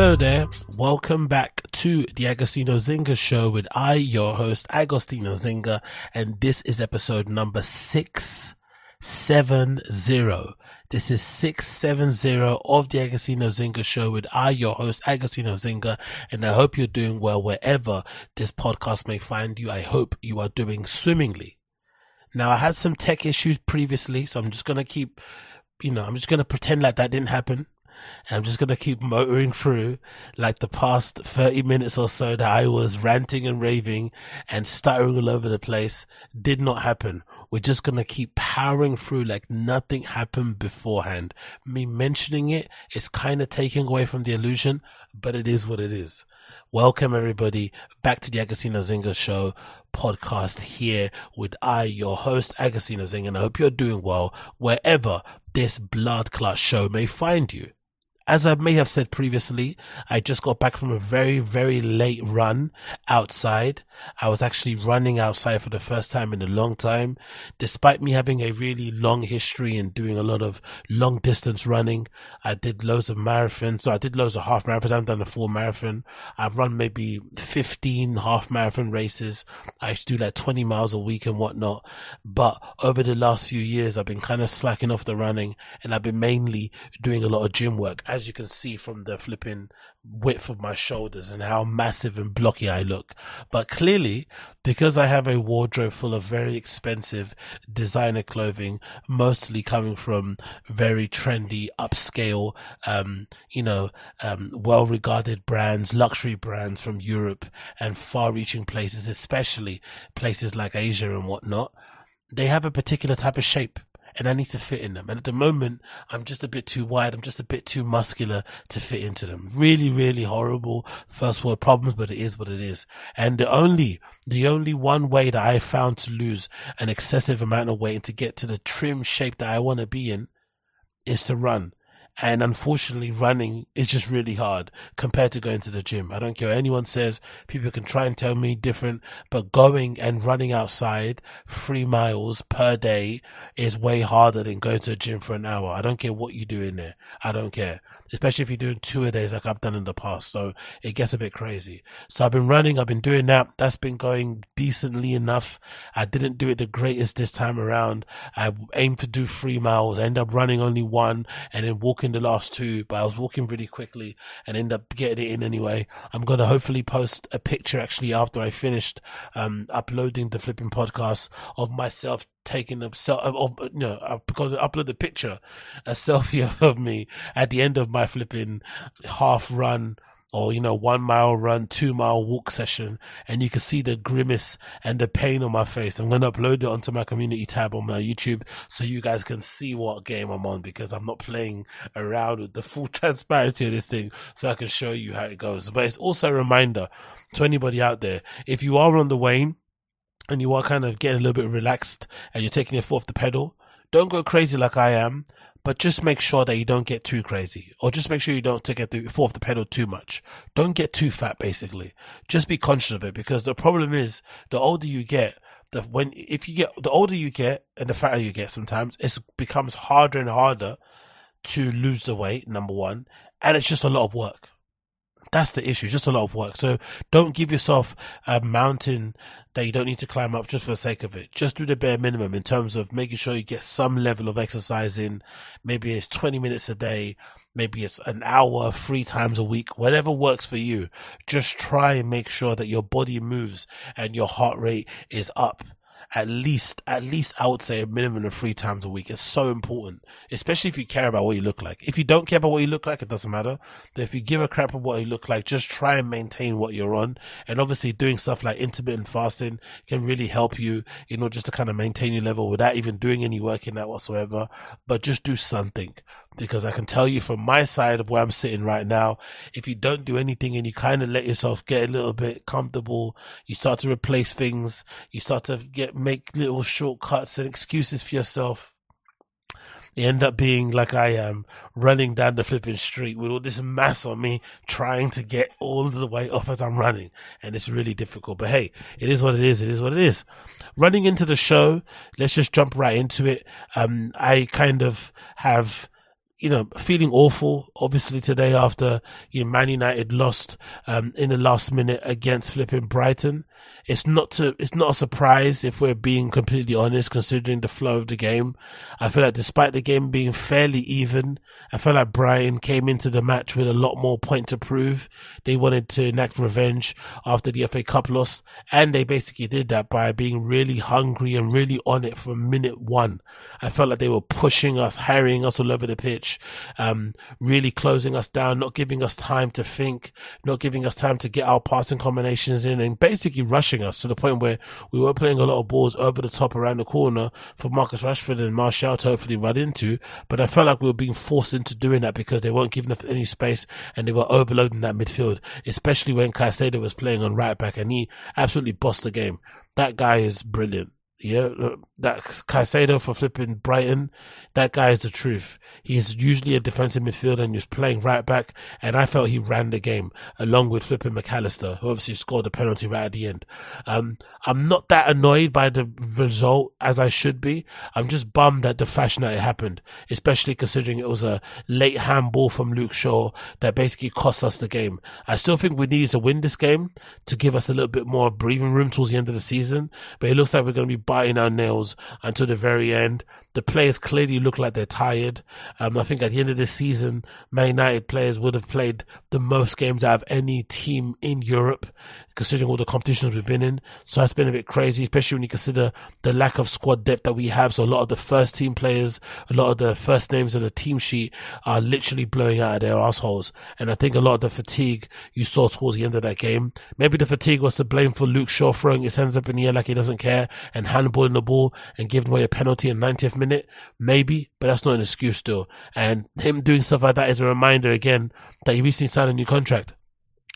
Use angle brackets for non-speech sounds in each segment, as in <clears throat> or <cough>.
Hello there. Welcome back to the Agostinho Zinga show with I, your host, Agostinho Zinga, and this is episode number 670. This is 670 of the Agostinho Zinga show with I, your host, Agostinho Zinga, and I hope you're doing well wherever this podcast may find you. I hope you are doing swimmingly. Now, I had some tech issues previously, so I'm just going to keep, you know, I'm just going to pretend like that didn't happen I'm just going to keep motoring through like the past 30 minutes or so that I was ranting and raving and stuttering all over the place did not happen. We're just going to keep powering through like nothing happened beforehand. Me mentioning it is kind of taking away from the illusion, but it is what it is. Welcome everybody back to the Agostinho Zinga show podcast here with I, your host, Agostinho Zinga, and I hope you're doing well wherever this blood clot show may find you. As I may have said previously, I just got back from a very, very late run outside. I was actually running outside for the first time in a long time, despite me having a really long history and doing a lot of long distance running. I did loads of marathons. So I did loads of half marathons. I haven't done a full marathon. I've run maybe 15 half marathon races. I used to do like 20 miles a week and whatnot. But over the last few years, I've been kind of slacking off the running and I've been mainly doing a lot of gym work as you can see from the flipping width of my shoulders and how massive and blocky I look. But clearly, because I have a wardrobe full of very expensive designer clothing, mostly coming from very trendy, upscale, um, you know, um, well regarded brands, luxury brands from Europe and far reaching places, especially places like Asia and whatnot, they have a particular type of shape and I need to fit in them. And at the moment, I'm just a bit too wide. I'm just a bit too muscular to fit into them. Really, really horrible first world problems, but it is what it is. And the only, the only one way that I found to lose an excessive amount of weight and to get to the trim shape that I want to be in is to run. And unfortunately, running is just really hard compared to going to the gym. I don't care anyone says. People can try and tell me different, but going and running outside three miles per day is way harder than going to a gym for an hour. I don't care what you do in there. I don't care especially if you're doing two a days like I've done in the past. So it gets a bit crazy. So I've been running, I've been doing that. That's been going decently enough. I didn't do it the greatest this time around. I aimed to do three miles. I ended up running only one and then walking the last two, but I was walking really quickly and end up getting it in anyway. I'm going to hopefully post a picture actually after I finished, um, uploading the flipping podcast of myself taking a self you know uh, I upload the picture a selfie <laughs> of me at the end of my flipping half run or you know one mile run two mile walk session and you can see the grimace and the pain on my face. I'm going to upload it onto my community tab on my youtube so you guys can see what game i'm on because i'm not playing around with the full <laughs> transparency of this thing so i can show you how it goes. But it's also a reminder to anybody out there if you are on the wane and you are kind of getting a little bit relaxed and you're taking your foot off the pedal, don't go crazy like I am, but just make sure that you don't get too crazy or just make sure you don't take your foot off the pedal too much. Don't get too fat basically. Just be conscious of it because the problem is the older you get, the when if you get the older you get and the fatter you get sometimes it becomes harder and harder to lose the weight number one and it's just a lot of work that's the issue. Just a lot of work. So don't give yourself a mountain that you don't need to climb up just for the sake of it. Just do the bare minimum in terms of making sure you get some level of exercise in. Maybe it's 20 minutes a day. Maybe it's an hour, three times a week, whatever works for you. Just try and make sure that your body moves and your heart rate is up at least, at least I would say a minimum of three times a week. It's so important, especially if you care about what you look like. If you don't care about what you look like, it doesn't matter. But if you give a crap about what you look like, just try and maintain what you're on. And obviously doing stuff like intermittent fasting can really help you, you know, just to kind of maintain your level without even doing any work in that whatsoever. But just do something because I can tell you from my side of where I'm sitting right now, if you don't do anything and you kind of let yourself get a little bit comfortable, you start to replace things, you start to get, make little shortcuts and excuses for yourself. You end up being like I am, running down the flipping street with all this mass on me, trying to get all the way up as I'm running. And it's really difficult. But hey, it is what it is. It is what it is. Running into the show, let's just jump right into it. Um, I kind of have, you know, feeling awful, obviously today after you know, Man United lost, um, in the last minute against flipping Brighton. It's not to, it's not a surprise if we're being completely honest, considering the flow of the game. I feel like despite the game being fairly even, I feel like Brighton came into the match with a lot more point to prove. They wanted to enact revenge after the FA Cup loss, and they basically did that by being really hungry and really on it from minute one. I felt like they were pushing us, harrying us all over the pitch, um, really closing us down, not giving us time to think, not giving us time to get our passing combinations in, and basically rushing us to the point where we were playing a lot of balls over the top around the corner for Marcus Rashford and Martial to hopefully run into. But I felt like we were being forced into doing that because they weren't giving us any space and they were overloading that midfield, especially when Caicedo was playing on right back and he absolutely bossed the game. That guy is brilliant. Yeah, that Caicedo for flipping Brighton, that guy is the truth. He's usually a defensive midfielder and he's playing right back, and I felt he ran the game along with flipping Mac Allister, who obviously scored the penalty right at the end. Um, I'm not that annoyed by the result as I should be. I'm just bummed at the fashion that it happened, especially considering it was a late handball from Luke Shaw that basically cost us the game. I still think we need to win this game to give us a little bit more breathing room towards the end of the season, but it looks like we're going to be biting our nails until the very end. The players clearly look like they're tired. Um, I think at the end of this season, Man United players would have played the most games out of any team in Europe, considering all the competitions we've been in. So that's been a bit crazy, especially when you consider the lack of squad depth that we have. So a lot of the first team players, a lot of the first names on the team sheet are literally blowing out of their assholes. And I think a lot of the fatigue you saw towards the end of that game, maybe the fatigue was to blame for Luke Shaw throwing his hands up in the air like he doesn't care and handballing the ball and giving away a penalty in 90th minute, maybe, but that's not an excuse still. And him doing stuff like that is a reminder again that he recently signed a new contract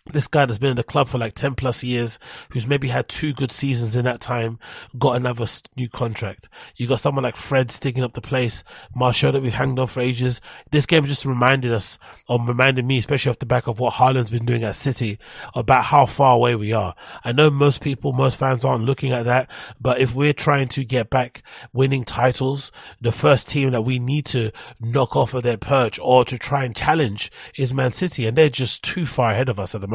this guy that's been in the club for like 10 plus years, who's maybe had two good seasons in that time, got another new contract. You got someone like Fred sticking up the place, Martial that we've hanged on for ages. This game just reminded us, or reminded me, especially off the back of what Haaland's been doing at City, about how far away we are. I know most people, most fans aren't looking at that, but if we're trying to get back winning titles, the first team that we need to knock off of their perch or to try and challenge is Man City, and they're just too far ahead of us at the moment.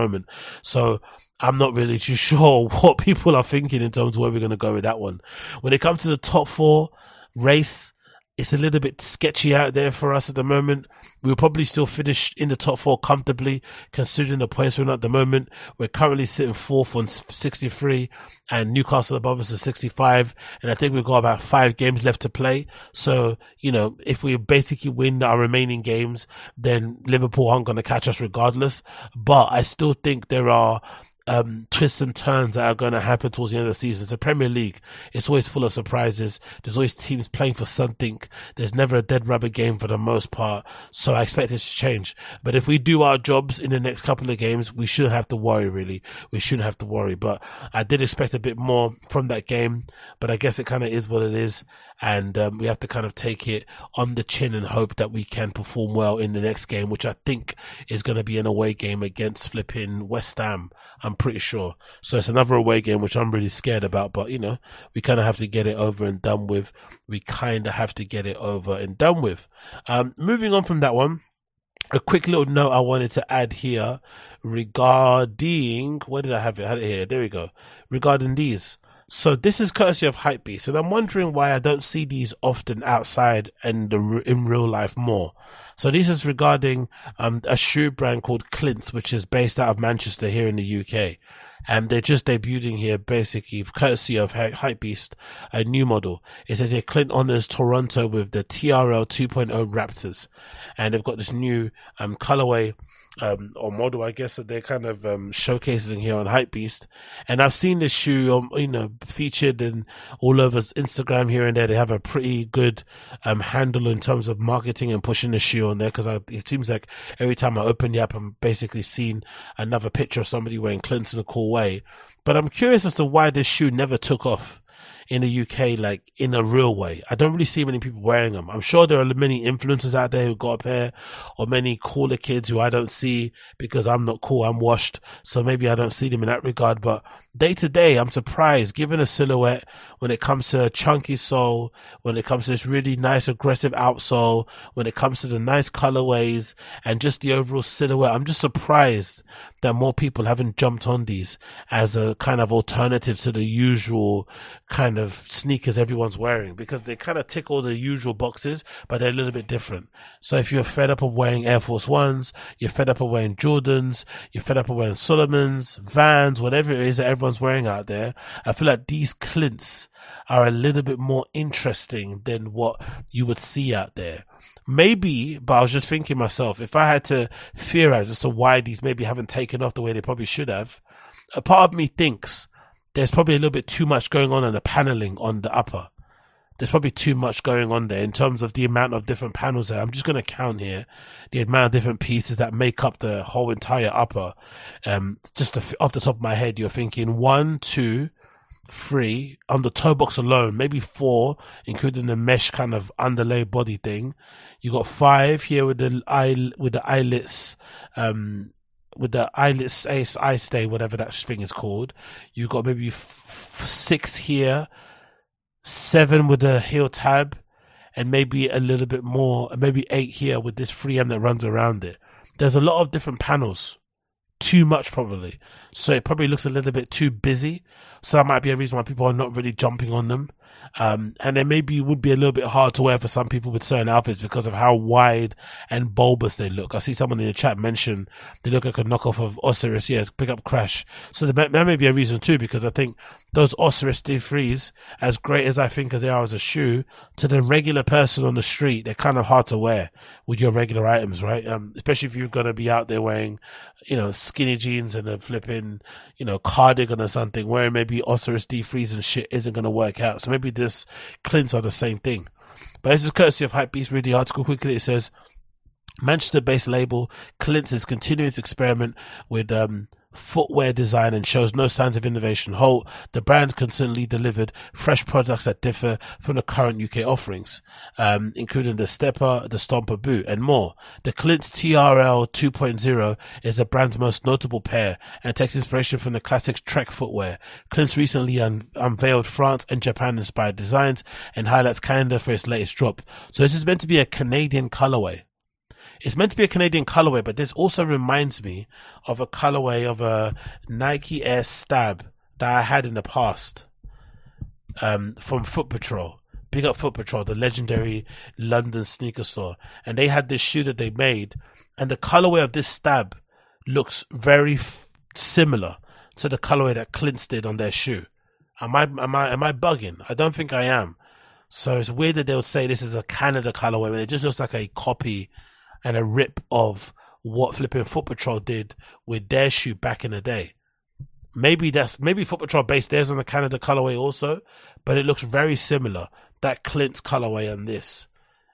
So I'm not really too <laughs> sure what people are thinking in terms of where we're going to go with that one. When it comes to the top four race, it's a little bit sketchy out there for us at the moment. We'll probably still finish in the top four comfortably, considering the points we're in at the moment. We're currently sitting fourth on 63 and Newcastle above us is 65. And I think we've got about five games left to play. So, you know, if we basically win our remaining games, then Liverpool aren't going to catch us regardless. But I still think there are um, twists and turns that are going to happen towards the end of the season. It's a Premier League. It's always full of surprises. There's always teams playing for something. There's never a dead rubber game for the most part. So I expect this to change. But if we do our jobs in the next couple of games, we shouldn't have to worry really. We shouldn't have to worry. But I did expect a bit more from that game, but I guess it kind of is what it is. And, um, we have to kind of take it on the chin and hope that we can perform well in the next game, which I think is going to be an away game against flipping West Ham. I'm pretty sure. So it's another away game, which I'm really scared about, but you know, we kind of have to get it over and done with. We kind of have to get it over and done with. Um, moving on from that one, a quick little note I wanted to add here regarding, where did I have it? I had it here. There we go. Regarding these. So this is courtesy of Hypebeast, and I'm wondering why I don't see these often outside and in real life more. So this is regarding um, a shoe brand called Clint's, which is based out of Manchester here in the UK. and they're just debuting here basically courtesy of Hypebeast, a new model. It says here Clint honors Toronto with the TRL 2.0 Raptors and they've got this new um colorway um, or model, I guess that they're kind of um, showcasing here on Hypebeast. And I've seen this shoe, um, you know, featured in all over Instagram here and there. They have a pretty good um, handle in terms of marketing and pushing the shoe on there because it seems like every time I open the app, I'm basically seeing another picture of somebody wearing Clinton a cool way. But I'm curious as to why this shoe never took off in the UK, like in a real way. I don't really see many people wearing them. I'm sure there are many influencers out there who got a pair or many cooler kids who I don't see because I'm not cool. I'm washed. So maybe I don't see them in that regard, but day to day, I'm surprised given a silhouette when it comes to a chunky sole, when it comes to this really nice aggressive outsole, when it comes to the nice colorways and just the overall silhouette. I'm just surprised that more people haven't jumped on these as a kind of alternative to the usual kind of sneakers everyone's wearing because they kind of tick all the usual boxes, but they're a little bit different. So if you're fed up of wearing Air Force Ones, you're fed up of wearing Jordans, you're fed up of wearing Salomons, Vans, whatever it is that everyone's wearing out there, I feel like these Clints are a little bit more interesting than what you would see out there. Maybe, but I was just thinking myself, if I had to theorize as to why these maybe haven't taken off the way they probably should have, a part of me thinks there's probably a little bit too much going on in the paneling on the upper. There's probably too much going on there in terms of the amount of different panels there. I'm just going to count here the amount of different pieces that make up the whole entire upper. Um, just off the top of my head, you're thinking one, two, three on the toe box alone, maybe four, including the mesh kind of underlay body thing. You got five here with the eye with the eyelets, um, with the eyelets ace eye stay, whatever that thing is called. You got maybe f- six here, seven with a heel tab, and maybe a little bit more, maybe eight here with this 3M that runs around it. There's a lot of different panels too much probably. So it probably looks a little bit too busy. So that might be a reason why people are not really jumping on them. Um, and then maybe it would be a little bit hard to wear for some people with certain outfits because of how wide and bulbous they look. I see someone in the chat mention they look like a knockoff of Osiris. Yes, pick up Crash. So that may be a reason too, because I think those Osiris D3s, as great as I think as they are as a shoe, to the regular person on the street, they're kind of hard to wear with your regular items, right? Um, especially if you're going to be out there wearing, you know, skinny jeans and a flipping, you know, cardigan or something, wearing maybe Osiris D3s and shit isn't going to work out. So maybe this Clints are the same thing. But this is courtesy of Hypebeast. Read the article quickly. It says, Manchester-based label Clints is continuing its experiment with um, footwear design and shows no signs of innovation halt, the brand consistently delivered fresh products that differ from the current UK offerings, um, including the Stepper, the Stomper boot, and more. The Clint's TRL 2.0 is the brand's most notable pair and takes inspiration from the classic Trek footwear. Clint's recently un- unveiled France and Japan inspired designs and highlights Canada for its latest drop. So this is meant to be a Canadian colorway. It's meant to be a Canadian colorway, but this also reminds me of a colorway of a Nike Air Stab that I had in the past, um, from Foot Patrol. Big up Foot Patrol, the legendary London sneaker store. And they had this shoe that they made, and the colorway of this stab looks very f- similar to the colorway that Clint's did on their shoe. Am I, am I, am I bugging? I don't think I am. So it's weird that they would say this is a Canada colorway when it just looks like a copy and a rip of what flipping Foot Patrol did with their shoe back in the day. Maybe that's maybe Foot Patrol based theirs on the Canada colorway also, but it looks very similar. That Clint's colorway and this,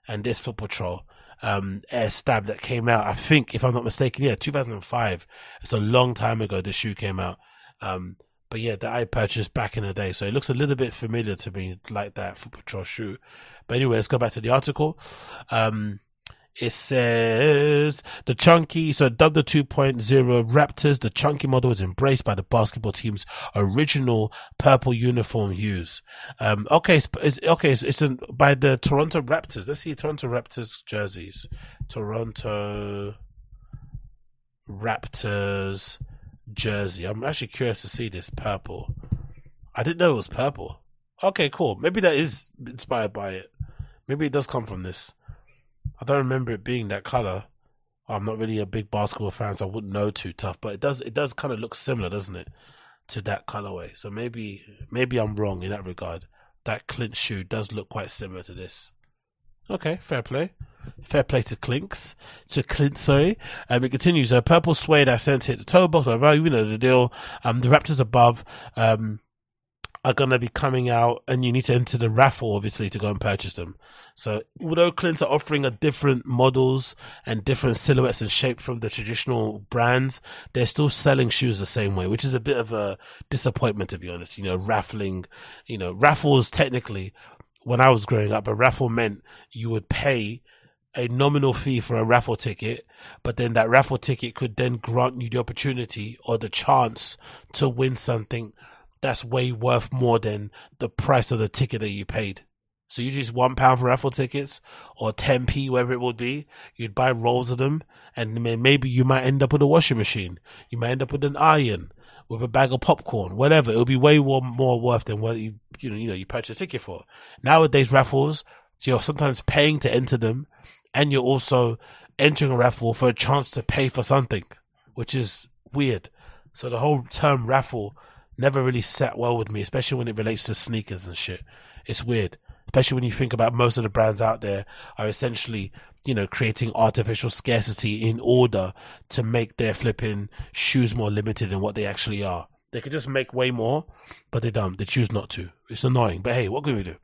and this Foot Patrol um, air stab that came out. I think, if I'm not mistaken, yeah, 2005. It's a long time ago. The shoe came out. Um, but yeah, that I purchased back in the day. So it looks a little bit familiar to me, like that Foot Patrol shoe. But anyway, let's go back to the article. Um, it says the chunky, so dubbed the 2.0 Raptors, the chunky model is embraced by the basketball team's original purple uniform hues. Um, okay, it's, it's okay, it's, it's by the Toronto Raptors. Let's see Toronto Raptors jerseys. Toronto Raptors jersey. I'm actually curious to see this purple. I didn't know it was purple. Okay, cool. Maybe that is inspired by it. Maybe it does come from this. I don't remember it being that color. I'm not really a big basketball fan, so I wouldn't know too tough. But it does it does kind of look similar, doesn't it? to that colorway. So maybe maybe I'm wrong in that regard. That Clint shoe does look quite similar to this. Okay, fair play. Fair play to Clinks. To Clint, sorry. Um, it continues. A purple suede I sent hit the toe box. You know the deal. Um, the Raptors above, um, are going to be coming out and you need to enter the raffle, obviously, to go and purchase them. So although Clint's are offering a different models and different silhouettes and shapes from the traditional brands, they're still selling shoes the same way, which is a bit of a disappointment, to be honest. You know, raffling, you know, raffles technically, when I was growing up, a raffle meant you would pay a nominal fee for a raffle ticket, but then that raffle ticket could then grant you the opportunity or the chance to win something that's way worth more than the price of the ticket that you paid. So you just one pound for raffle tickets or 10p, whatever it would be. You'd buy rolls of them and maybe you might end up with a washing machine. You might end up with an iron, with a bag of popcorn, whatever. It'll be way more, more worth than what you, you know, you know, you purchase a ticket for. Nowadays raffles, so you're sometimes paying to enter them and you're also entering a raffle for a chance to pay for something, which is weird. So the whole term raffle never really sat well with me, especially when it relates to sneakers and shit. It's weird, especially when you think about most of the brands out there are essentially, you know, creating artificial scarcity in order to make their flipping shoes more limited than what they actually are. They could just make way more, but they don't. They choose not to. It's annoying, but hey, what can we do?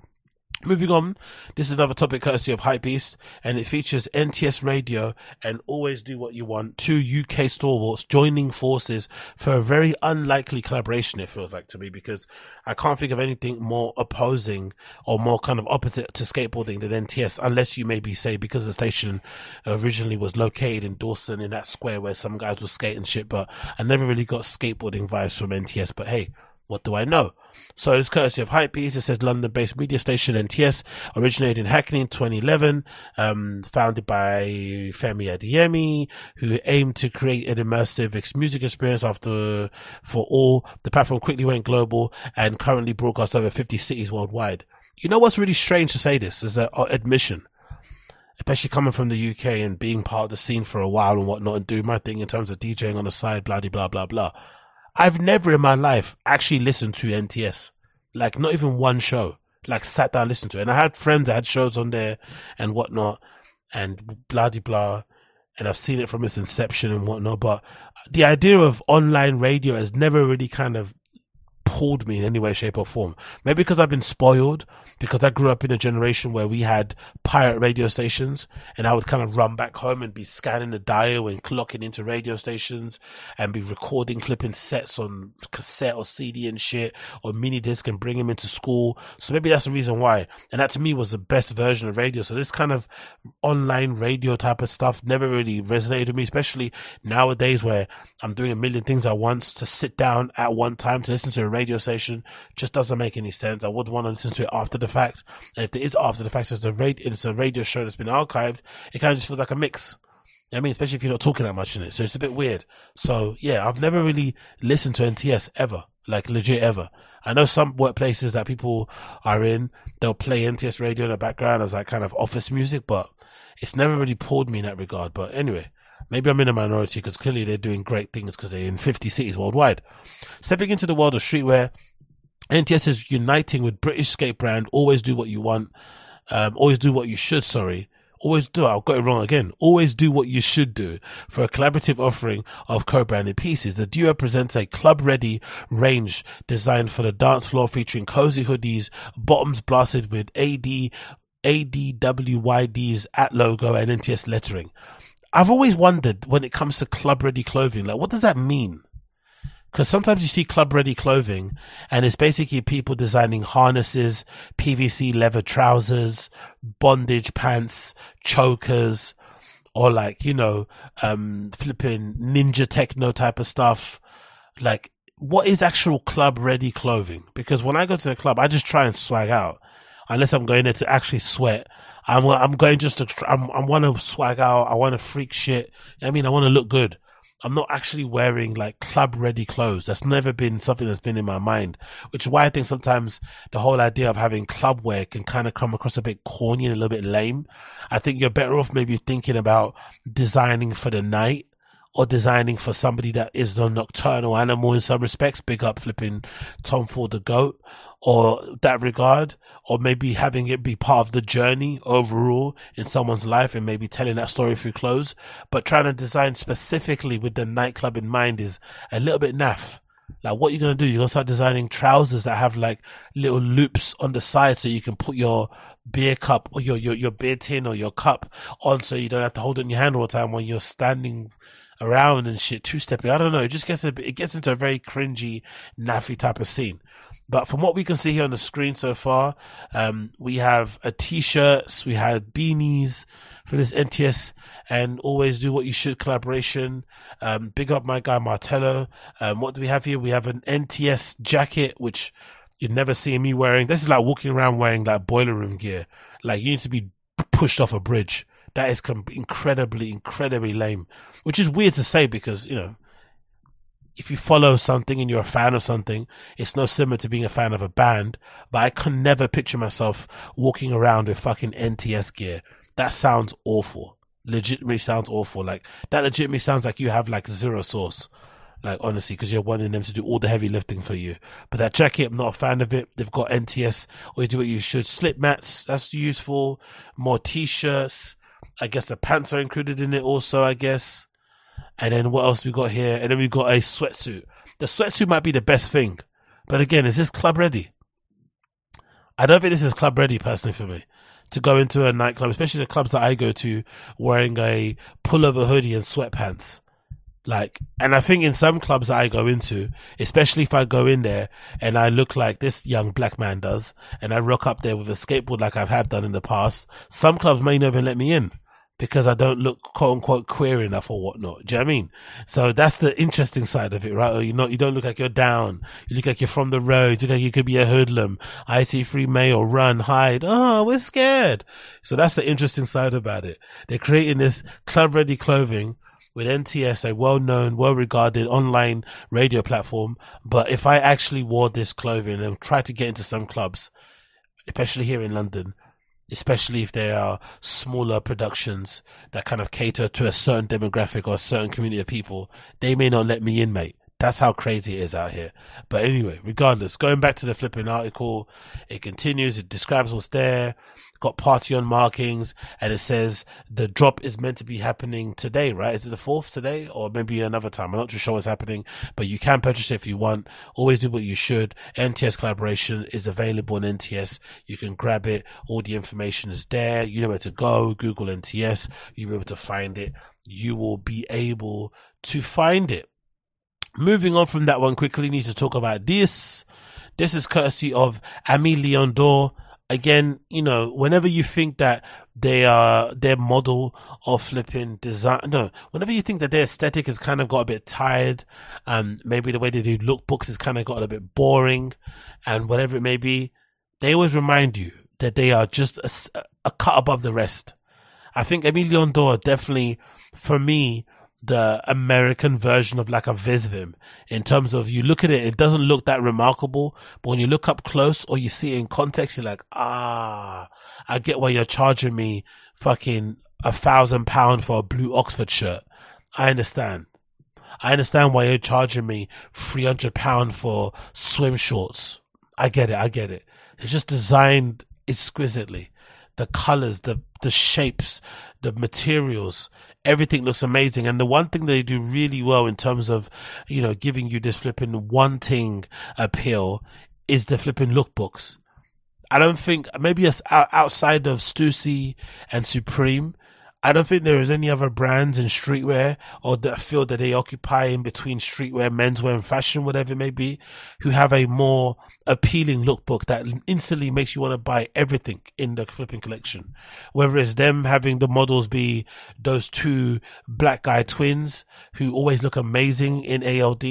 Moving on, this is another topic courtesy of Hypebeast, and it features NTS Radio and Always Do What You Want, two UK stalwarts joining forces for a very unlikely collaboration, it feels like to me, because I can't think of anything more opposing or more kind of opposite to skateboarding than NTS, unless you maybe say because the station originally was located in Dalston in that square where some guys were skating shit, but I never really got skateboarding vibes from NTS, but hey, what do I know? So it's courtesy of Hypebeast. It says London-based media station NTS originated in Hackney in 2011, um, founded by Femi Adeyemi, who aimed to create an immersive music experience after for all. The platform quickly went global and currently broadcasts over 50 cities worldwide. You know what's really strange to say this is that uh, admission especially coming from the UK and being part of the scene for a while and whatnot and doing my thing in terms of DJing on the side, blah, blah, blah, blah. I've never in my life actually listened to NTS. Like not even one show. Like sat down listened to it. And I had friends that had shows on there and whatnot and blah blah. And I've seen it from its inception and whatnot. But the idea of online radio has never really kind of pulled me in any way, shape or form. Maybe because I've been spoiled, because I grew up in a generation where we had pirate radio stations and I would kind of run back home and be scanning the dial and clocking into radio stations and be recording flipping sets on cassette or CD and shit or mini disc and bring them into school. So maybe that's the reason why. And that to me was the best version of radio. So this kind of online radio type of stuff never really resonated with me, especially nowadays where I'm doing a million things at once to sit down at one time to listen to a radio station just doesn't make any sense. I would want to listen to it after the fact. And if it is after the fact, it's radio, it's a radio show that's been archived. It kind of just feels like a mix. I mean, especially if you're not talking that much in it. So it's a bit weird. So yeah, I've never really listened to NTS ever, like legit ever. I know some workplaces that people are in, they'll play NTS radio in the background as like kind of office music, but it's never really pulled me in that regard. But anyway, Maybe I'm in a minority because clearly they're doing great things because they're in 50 cities worldwide. Stepping into the world of streetwear, NTS is uniting with British skate brand Always Do What You Want, um, Always Do What You Should, sorry. Always do, I've got it wrong again. Always do what you should do for a collaborative offering of co-branded pieces. The duo presents a club ready range designed for the dance floor featuring cozy hoodies, bottoms blasted with AD, ADWYD's at logo and NTS lettering. I've always wondered when it comes to club ready clothing, like what does that mean? Because sometimes you see club ready clothing and it's basically people designing harnesses, PVC leather trousers, bondage pants, chokers, or like, you know, um, flipping ninja techno type of stuff. Like, what is actual club ready clothing? Because when I go to the club, I just try and swag out unless I'm going there to actually sweat I'm I'm going just to I'm I want to swag out. I want to freak shit. I mean, I want to look good. I'm not actually wearing like club ready clothes. That's never been something that's been in my mind, which is why I think sometimes the whole idea of having club wear can kind of come across a bit corny and a little bit lame. I think you're better off maybe thinking about designing for the night or designing for somebody that is a nocturnal animal in some respects. Big up flipping Tom Ford the goat or that regard, or maybe having it be part of the journey overall in someone's life and maybe telling that story through clothes. But trying to design specifically with the nightclub in mind is a little bit naff. Like what you're gonna do? You're gonna start designing trousers that have like little loops on the side so you can put your beer cup or your, your, your beer tin or your cup on so you don't have to hold it in your hand all the time when you're standing around and shit, two stepping. I don't know. It just gets a it gets into a very cringy, naffy type of scene. But from what we can see here on the screen so far, um, we have a t-shirts, we have beanies for this NTS and always do what you should collaboration. Um, big up my guy Martello. Um, what do we have here? We have an NTS jacket, which you'd never see me wearing. This is like walking around wearing like boiler room gear. Like you need to be pushed off a bridge. That is com- incredibly, incredibly lame, which is weird to say because, you know, if you follow something and you're a fan of something, it's no similar to being a fan of a band, but I can never picture myself walking around with fucking NTS gear. That sounds awful. Legitimately sounds awful. Like, that legitimately sounds like you have like zero source. Like, honestly, because you're wanting them to do all the heavy lifting for you. But that jacket, I'm not a fan of it. They've got NTS, or you do what you should. Slip mats, that's useful. More t-shirts. I guess the pants are included in it also, I guess. And then what else we got here? And then we got a sweatsuit. The sweatsuit might be the best thing. But again, is this club ready? I don't think this is club ready personally for me to go into a nightclub, especially the clubs that I go to wearing a pullover hoodie and sweatpants. Like, and I think in some clubs that I go into, especially if I go in there and I look like this young black man does, and I rock up there with a skateboard like I've have done in the past, some clubs may never let me in because I don't look quote unquote queer enough or whatnot. Do you know what I mean? So that's the interesting side of it, right? Or you not, you don't look like you're down. You look like you're from the road. You look like you could be a hoodlum. I see free male, run, hide. Oh, we're scared. So that's the interesting side about it. They're creating this club ready clothing with NTS, a well-known, well-regarded online radio platform. But if I actually wore this clothing and tried to get into some clubs, especially here in London, especially if they are smaller productions that kind of cater to a certain demographic or a certain community of people, they may not let me in, mate. That's how crazy it is out here. But anyway, regardless, going back to the flipping article, it continues, it describes what's there, got party on markings, and it says the drop is meant to be happening today, right? Is it the fourth today or maybe another time? I'm not too sure what's happening, but you can purchase it if you want. Always do what you should. NTS collaboration is available on NTS. You can grab it. All the information is there. You know where to go. Google NTS. You'll be able to find it. You will be able to find it. Moving on from that one quickly, need to talk about this. This is courtesy of Aimé Leon Dore. Again, you know, whenever you think that they are their model of flipping design, no, whenever you think that their aesthetic has kind of got a bit tired, and maybe the way they do lookbooks has kind of got a bit boring, and whatever it may be, they always remind you that they are just a, a cut above the rest. I think Aimé Leon Dore definitely, for me, the American version of like a Visvim in terms of you look at it, it doesn't look that remarkable, but when you look up close or you see it in context, you're like, ah, I get why you're charging me fucking a thousand pound for a blue Oxford shirt. I understand. I understand why you're charging me 300 pound for swim shorts. I get it. I get it. It's just designed exquisitely. The colors, the, the shapes, the materials everything looks amazing. And the one thing they do really well in terms of, you know, giving you this flipping wanting appeal is the flipping lookbooks. I don't think maybe it's outside of Stussy and Supreme, I don't think there is any other brands in streetwear or the field that they occupy in between streetwear, menswear and fashion, whatever it may be, who have a more appealing lookbook that instantly makes you want to buy everything in the flipping collection. Whether it's them having the models be those two black guy twins who always look amazing in ALD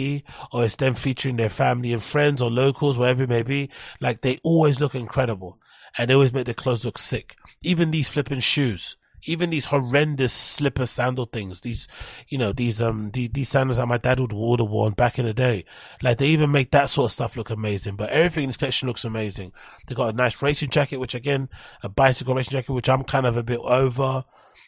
or it's them featuring their family and friends or locals, whatever it may be. Like they always look incredible and they always make their clothes look sick. Even these flipping shoes even these horrendous slipper sandal things, these, you know, these, um, the, these sandals that my dad would, have worn back in the day. Like they even make that sort of stuff look amazing, but everything in this collection looks amazing. They got a nice racing jacket, which again, a bicycle racing jacket, which I'm kind of a bit over.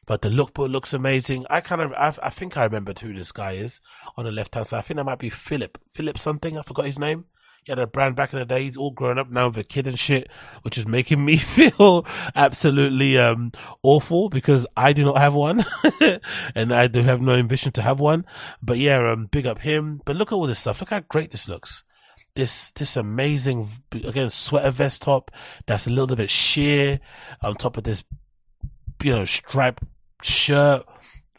But the lookbook looks amazing. I kind of, I, I think I remembered who this guy is on the left hand side. I think that might be Philip, Philip something. I forgot his name. He had a brand back in the day. He's all grown up now with a kid and shit, which is making <laughs> me feel absolutely um awful because I do not have one, <laughs> and I do have no ambition to have one. But yeah, um, big up him. But look at all this stuff. Look how great this looks. This this amazing again sweater vest top that's a little bit sheer on top of this, you know, striped shirt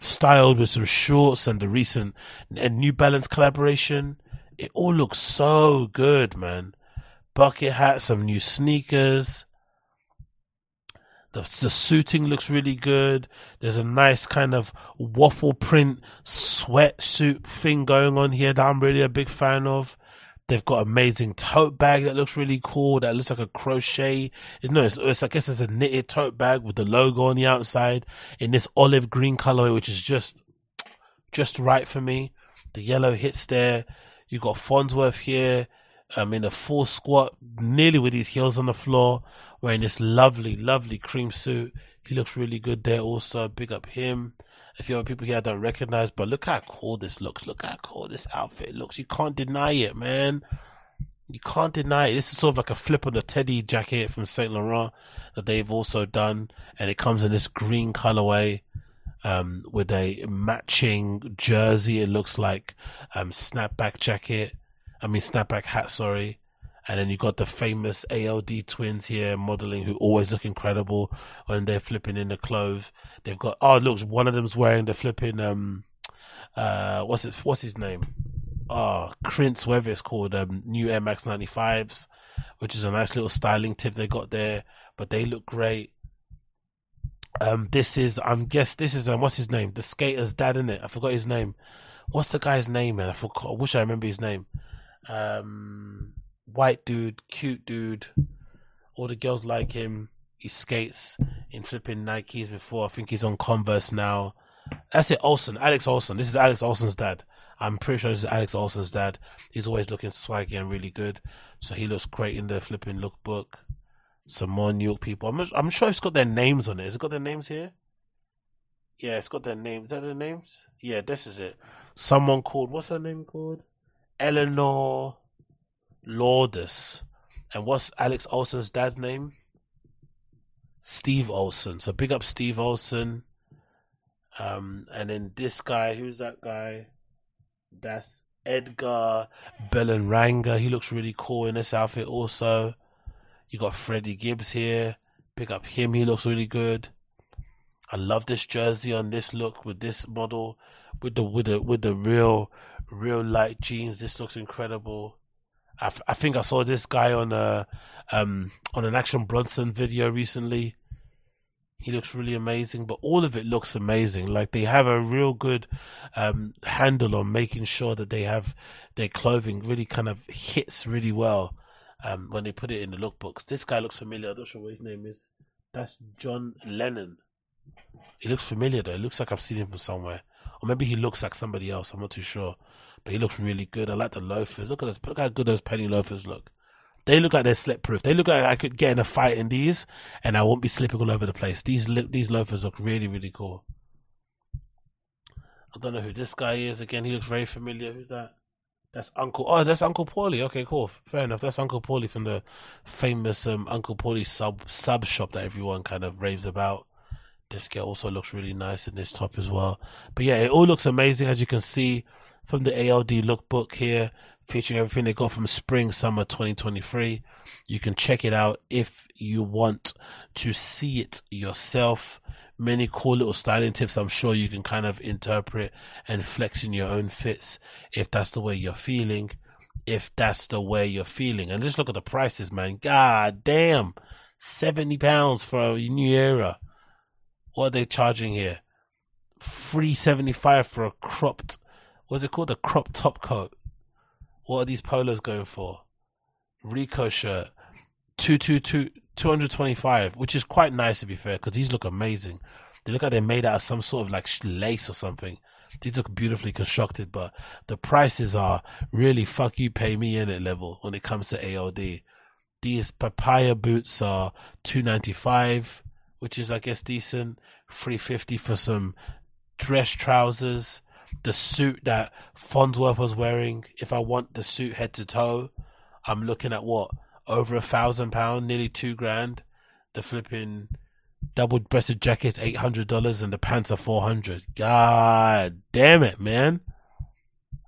styled with some shorts and the recent and New Balance collaboration it all looks so good, man. Bucket hat, some new sneakers. The, the suiting looks really good. There's a nice kind of waffle print sweatsuit thing going on here that I'm really a big fan of. They've got amazing tote bag that looks really cool. That looks like a crochet. No, it's, it's I guess it's a knitted tote bag with the logo on the outside in this olive green color, which is just, just right for me. The yellow hits there. You got Fonzworth here, um, in a full squat, nearly with his heels on the floor, wearing this lovely, lovely cream suit. He looks really good there also. Big up him. A few other people here I don't recognize, but look how cool this looks. Look how cool this outfit looks. You can't deny it, man. You can't deny it. This is sort of like a flip on the Teddy jacket from Saint Laurent that they've also done, and it comes in this green colorway um, with a matching jersey. It looks like um, snapback jacket. I mean snapback hat. Sorry. And then you got the famous ALD twins here modeling who always look incredible when they're flipping in the clothes. They've got, oh, looks one of them's wearing the flipping, um, uh, what's his, what's his name? Oh, Prince, whatever it's called, um, new Air Max 95s, which is a nice little styling tip they got there, but they look great. Um, this is, I'm guess this is, um, what's his name? The skater's dad, in it? I forgot his name. What's the guy's name, man? I forgot. I wish I remember his name. Um, white dude, cute dude. All the girls like him. He skates in flipping Nikes before. I think he's on Converse now. That's it, Olsen. Alex Olsen. This is Alex Olsen's dad. I'm pretty sure this is Alex Olsen's dad. He's always looking swaggy and really good. So he looks great in the flipping lookbook some more New York people. I'm, I'm sure it's got their names on it. Has it got their names here? Yeah, it's got their names. Is that their names? Yeah, this is it. Someone called, what's her name called? Eleanor Lourdes. And what's Alex Olsen's dad's name? Steve Olsen. So big up Steve Olsen. Um, and then this guy, who's that guy? That's Edgar Belenranga. He looks really cool in this outfit also. You got Freddie Gibbs here. Pick up him. He looks really good. I love this jersey on this look with this model, with the with the with the real real light jeans. This looks incredible. I, f- I think I saw this guy on a um on an Action Bronson video recently. He looks really amazing, but all of it looks amazing. Like they have a real good um handle on making sure that they have their clothing really kind of hits really well um, when they put it in the lookbooks. This guy looks familiar. I'm not sure what his name is. That's John Lennon. He looks familiar though. It looks like I've seen him from somewhere. Or maybe he looks like somebody else. I'm not too sure. But he looks really good. I like the loafers. Look at this. Look how good those penny loafers look. They look like they're slip proof. They look like I could get in a fight in these and I won't be slipping all over the place. These these loafers look really, really cool. I don't know who this guy is. Again, he looks very familiar. Who's that? That's Uncle. Oh, that's Uncle Paulie. Okay, cool. Fair enough. That's Uncle Paulie from the famous um, Uncle Paulie sub sub shop that everyone kind of raves about. This girl also looks really nice in this top as well. But yeah, it all looks amazing as you can see from the ALD lookbook here, featuring everything they got from spring summer 2023. You can check it out if you want to see it yourself many cool little styling tips I'm sure you can kind of interpret and flex in your own fits if that's the way you're feeling. If that's the way you're feeling. And just look at the prices, man. God damn. 70 pounds for a new era. What are they charging here? 375 for a cropped, what's it called? A crop top coat. What are these polos going for? Rico shirt. 222, 225, which is quite nice to be fair, because these look amazing. They look like they're made out of some sort of like lace or something. These look beautifully constructed, but the prices are really fuck you, pay me in it level when it comes to ALD. These papaya boots are 295, which is I guess decent. Three fifty for some dress trousers. The suit that Fonzworth was wearing. If I want the suit head to toe, I'm looking at what over a thousand pound, nearly two grand. The flipping double breasted jacket's eight hundred dollars and the pants are four hundred. God damn it, man.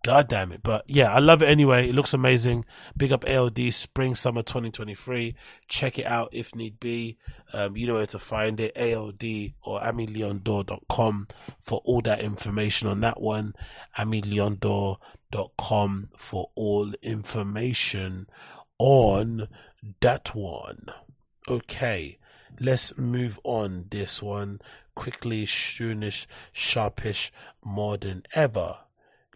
God damn it. But yeah, I love it anyway. It looks amazing. Big up ALD Spring Summer 2023. Check it out if need be. Um, you know where to find it. ALD or AmiLeondor.com for all that information on that one. AmiLeondor.com for all information on that one. Okay. Let's move on this one quickly, soonish, sharpish, more than ever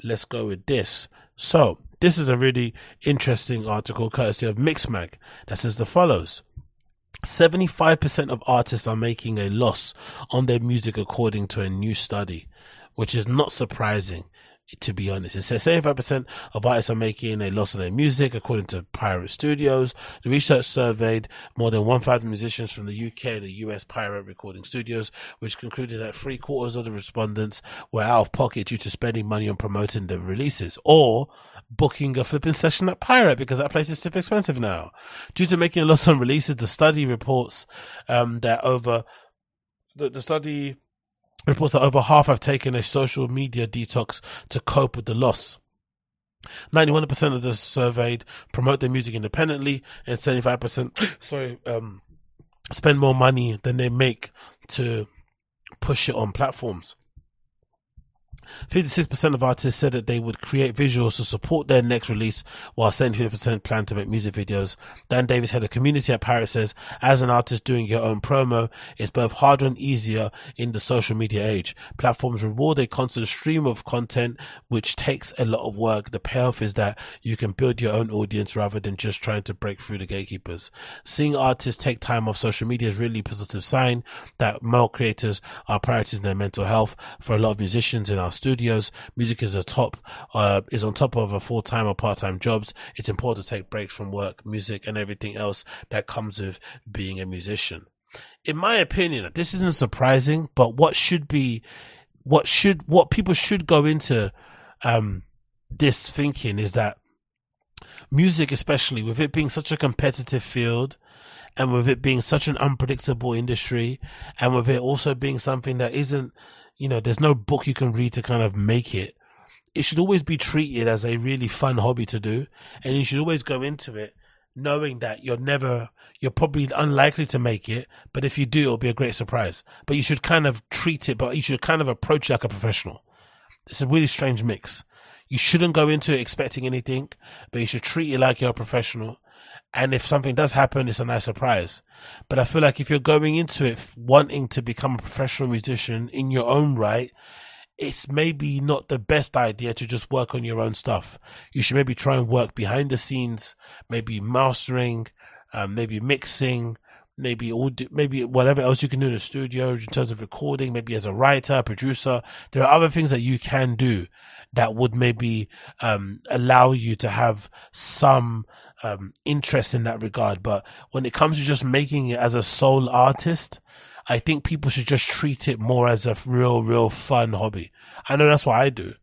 let's go with this. So, this is a really interesting article courtesy of Mixmag that says the follows. 75% of artists are making a loss on their music according to a new study, which is not surprising to be honest. It says 75% of artists are making a loss on their music, according to Pirate Studios. The research surveyed more than 1,000 musicians from the UK and the US Pirate Recording Studios, which concluded that three quarters of the respondents were out of pocket due to spending money on promoting their releases or booking a flipping session at Pirate because that place is super expensive now. Due to making a loss on releases, the study reports um, that over the, the study Reports that over half have taken a social media detox to cope with the loss. 91% of the surveyed promote their music independently and 75% <coughs> sorry um spend more money than they make to push it on platforms 56% of artists said that they would create visuals to support their next release, while 75% plan to make music videos. Dan Davis, head of community at Pirate, says, as an artist doing your own promo, it's both harder and easier in the social media age. Platforms reward a constant stream of content, which takes a lot of work. The payoff is that you can build your own audience rather than just trying to break through the gatekeepers. Seeing artists take time off social media is really a positive sign that male creators are prioritizing their mental health. For a lot of musicians in our studios. Music is a top, uh, is on top of a full time or part time jobs. It's important to take breaks from work, music, and everything else that comes with being a musician. In my opinion, this isn't surprising, but what should be, what should, what people should go into, um, this thinking is that music, especially with it being such a competitive field, and with it being such an unpredictable industry, and with it also being something that isn't you know, there's no book you can read to kind of make it. It should always be treated as a really fun hobby to do. And you should always go into it knowing that you're never, you're probably unlikely to make it. But if you do, it'll be a great surprise. But you should kind of treat it, but you should kind of approach it like a professional. It's a really strange mix. You shouldn't go into it expecting anything, but you should treat it like you're a professional and if something does happen, it's a nice surprise. But I feel like if you're going into it wanting to become a professional musician in your own right, it's maybe not the best idea to just work on your own stuff. You should maybe try and work behind the scenes, maybe mastering, um, maybe mixing, maybe all, maybe whatever else you can do in the studio in terms of recording, maybe as a writer, producer. There are other things that you can do that would maybe, um, allow you to have some, um, interest in that regard. But when it comes to just making it as a sole artist, I think people should just treat it more as a real, real fun hobby. I know that's what I do.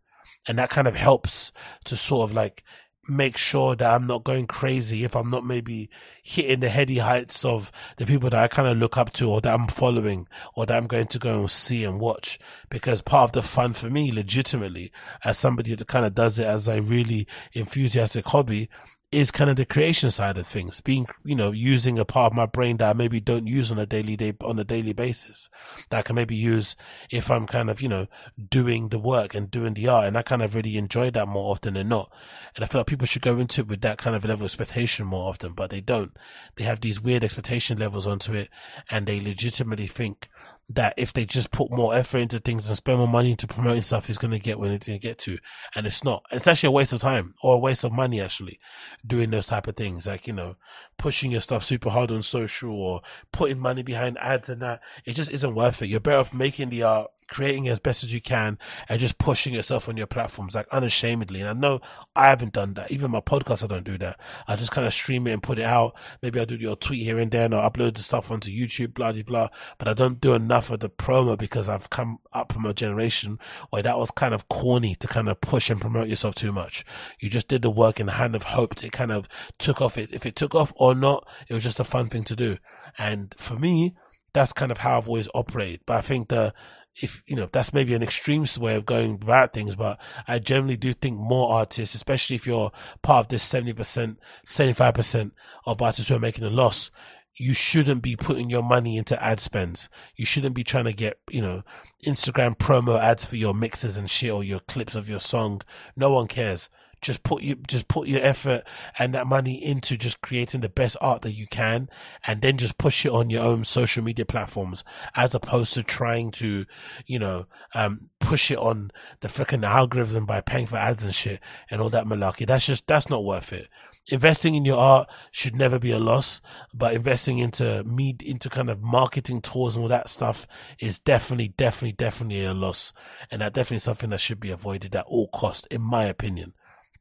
And that kind of helps to sort of like make sure that I'm not going crazy if I'm not maybe hitting the heady heights of the people that I kind of look up to or that I'm following or that I'm going to go and see and watch. Because part of the fun for me, legitimately, as somebody that kind of does it as a really enthusiastic hobby, is kind of the creation side of things, being, you know, using a part of my brain that I maybe don't use on a daily day, on a daily basis that I can maybe use if I'm kind of, you know, doing the work and doing the art. And I kind of really enjoy that more often than not. And I feel like people should go into it with that kind of level of expectation more often, but they don't. They have these weird expectation levels onto it and they legitimately think that if they just put more effort into things and spend more money into promoting stuff, is going to get where it's going to get to. And it's not. It's actually a waste of time or a waste of money, actually, doing those type of things. Like, you know, pushing your stuff super hard on social or putting money behind ads and that. It just isn't worth it. You're better off making the art, creating as best as you can and just pushing yourself on your platforms like unashamedly. And I know I haven't done that. Even my podcast, I don't do that. I just kind of stream it and put it out. Maybe I do your tweet here and there and I'll upload the stuff onto YouTube, blah, blah, blah. But I don't do enough of the promo because I've come up from a generation where that was kind of corny to kind of push and promote yourself too much. You just did the work and hand of hoped it kind of took off it. If it took off or not, it was just a fun thing to do. And for me, that's kind of how I've always operated. But I think the, if, you know, that's maybe an extreme way of going about things, but I generally do think more artists, especially if you're part of this 70%, 75% of artists who are making a loss, you shouldn't be putting your money into ad spends. You shouldn't be trying to get, you know, Instagram promo ads for your mixes and shit or your clips of your song. No one cares just put you just put your effort and that money into just creating the best art that you can and then just push it on your own social media platforms as opposed to trying to you know um push it on the freaking algorithm by paying for ads and shit and all that malarkey. That's just that's not worth it. Investing in your art should never be a loss, but investing into me into kind of marketing tours and all that stuff is definitely, definitely, definitely a loss. And that definitely something that should be avoided at all cost, in my opinion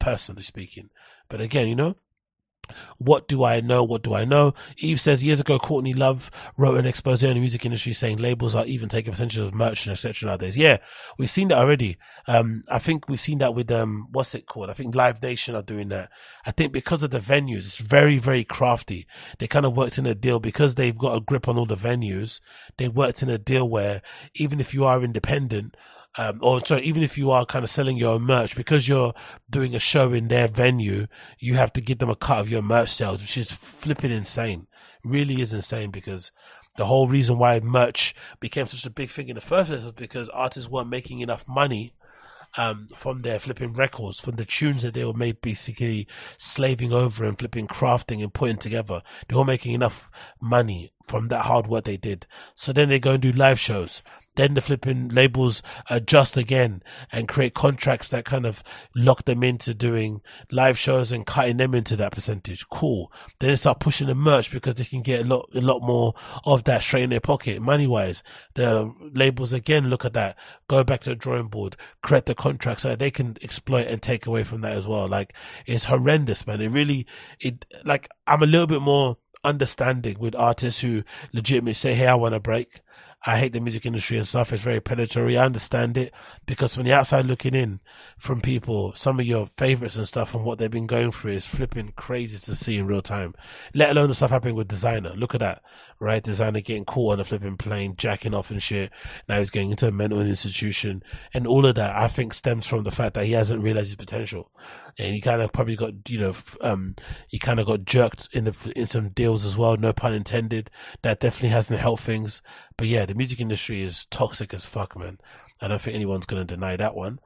personally speaking. But again, you know, what do I know? What do I know? Eve says years ago, Courtney Love wrote an expose on the music industry saying labels are even taking percentage of merch and etc. nowadays. Yeah, we've seen that already. Um, I think we've seen that with, um, what's it called? I think Live Nation are doing that. I think because of the venues, it's very, very crafty. They kind of worked in a deal because they've got a grip on all the venues. They worked in a deal where even if you are independent, um, or sorry, even if you are kind of selling your own merch, because you're doing a show in their venue, you have to give them a cut of your merch sales, which is flipping insane. Really is insane because the whole reason why merch became such a big thing in the first place was because artists weren't making enough money um, from their flipping records, from the tunes that they were made basically slaving over and flipping crafting and putting together. They were making enough money from that hard work they did. So then they go and do live shows. Then the flipping labels adjust again and create contracts that kind of lock them into doing live shows and cutting them into that percentage. Cool. Then they start pushing the merch because they can get a lot, a lot more of that straight in their pocket, money wise. The labels again look at that, go back to the drawing board, create the contract so that they can exploit and take away from that as well. Like it's horrendous, man. It really, it, like I'm a little bit more understanding with artists who legitimately say, Hey, I want a break. I hate the music industry and stuff. It's very predatory. I understand it because from the outside looking in from people, some of your favorites and stuff and what they've been going through is flipping crazy to see in real time. Let alone the stuff happening with Desiigner. Look at that, right? Desiigner getting caught on a flipping plane, jacking off and shit. Now he's going into a mental institution and all of that I think stems from the fact that he hasn't realized his potential. And he kind of probably got you know um he kind of got jerked in the in some deals as well no pun intended. That definitely hasn't helped things. But yeah the music industry is toxic as fuck man. I don't think anyone's going to deny that one.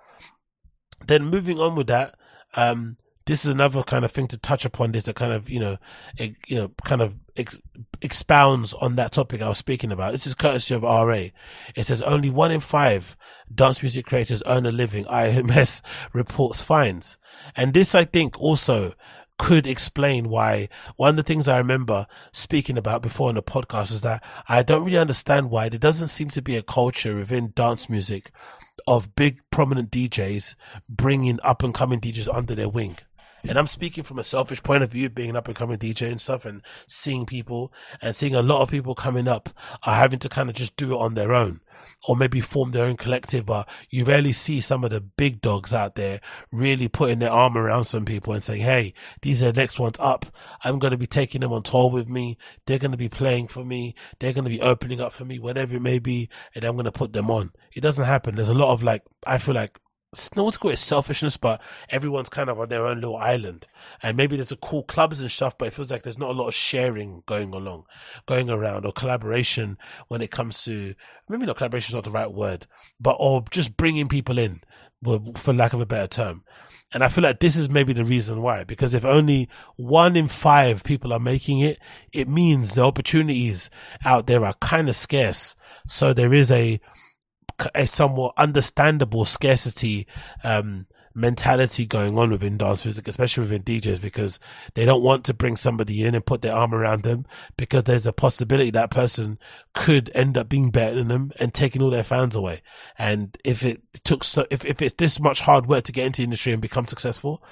Then moving on with that um this is another kind of thing to touch upon this that kind of you know it, you know kind of ex- expounds on that topic I was speaking about. This is courtesy of RA. It says only one in five dance music creators earn a living. IMS <laughs> reports fines, and this I think also could explain why one of the things I remember speaking about before in the podcast is that I don't really understand why there doesn't seem to be a culture within dance music of big prominent DJs bringing up and coming DJs under their wing. And I'm speaking from a selfish point of view, being an up and coming DJ and stuff and seeing people and seeing a lot of people coming up are having to kind of just do it on their own or maybe form their own collective. But you rarely see some of the big dogs out there really putting their arm around some people and saying, Hey, these are the next ones up. I'm going to be taking them on tour with me. They're going to be playing for me. They're going to be opening up for me, whatever it may be. And I'm going to put them on. It doesn't happen. There's a lot of like, I feel like no one's call it selfishness, but everyone's kind of on their own little island. And maybe there's a cool clubs and stuff, but it feels like there's not a lot of sharing going along, going around or collaboration when it comes to, maybe not collaboration is not the right word, but or just bringing people in, for lack of a better term. And I feel like this is maybe the reason why, because if only one in five people are making it, it means the opportunities out there are kind of scarce. So there is a, a somewhat understandable scarcity um, mentality going on within dance music, especially within DJs, because they don't want to bring somebody in and put their arm around them because there's a possibility that person could end up being better than them and taking all their fans away. And if it took so, if, if it's this much hard work to get into the industry and become successful,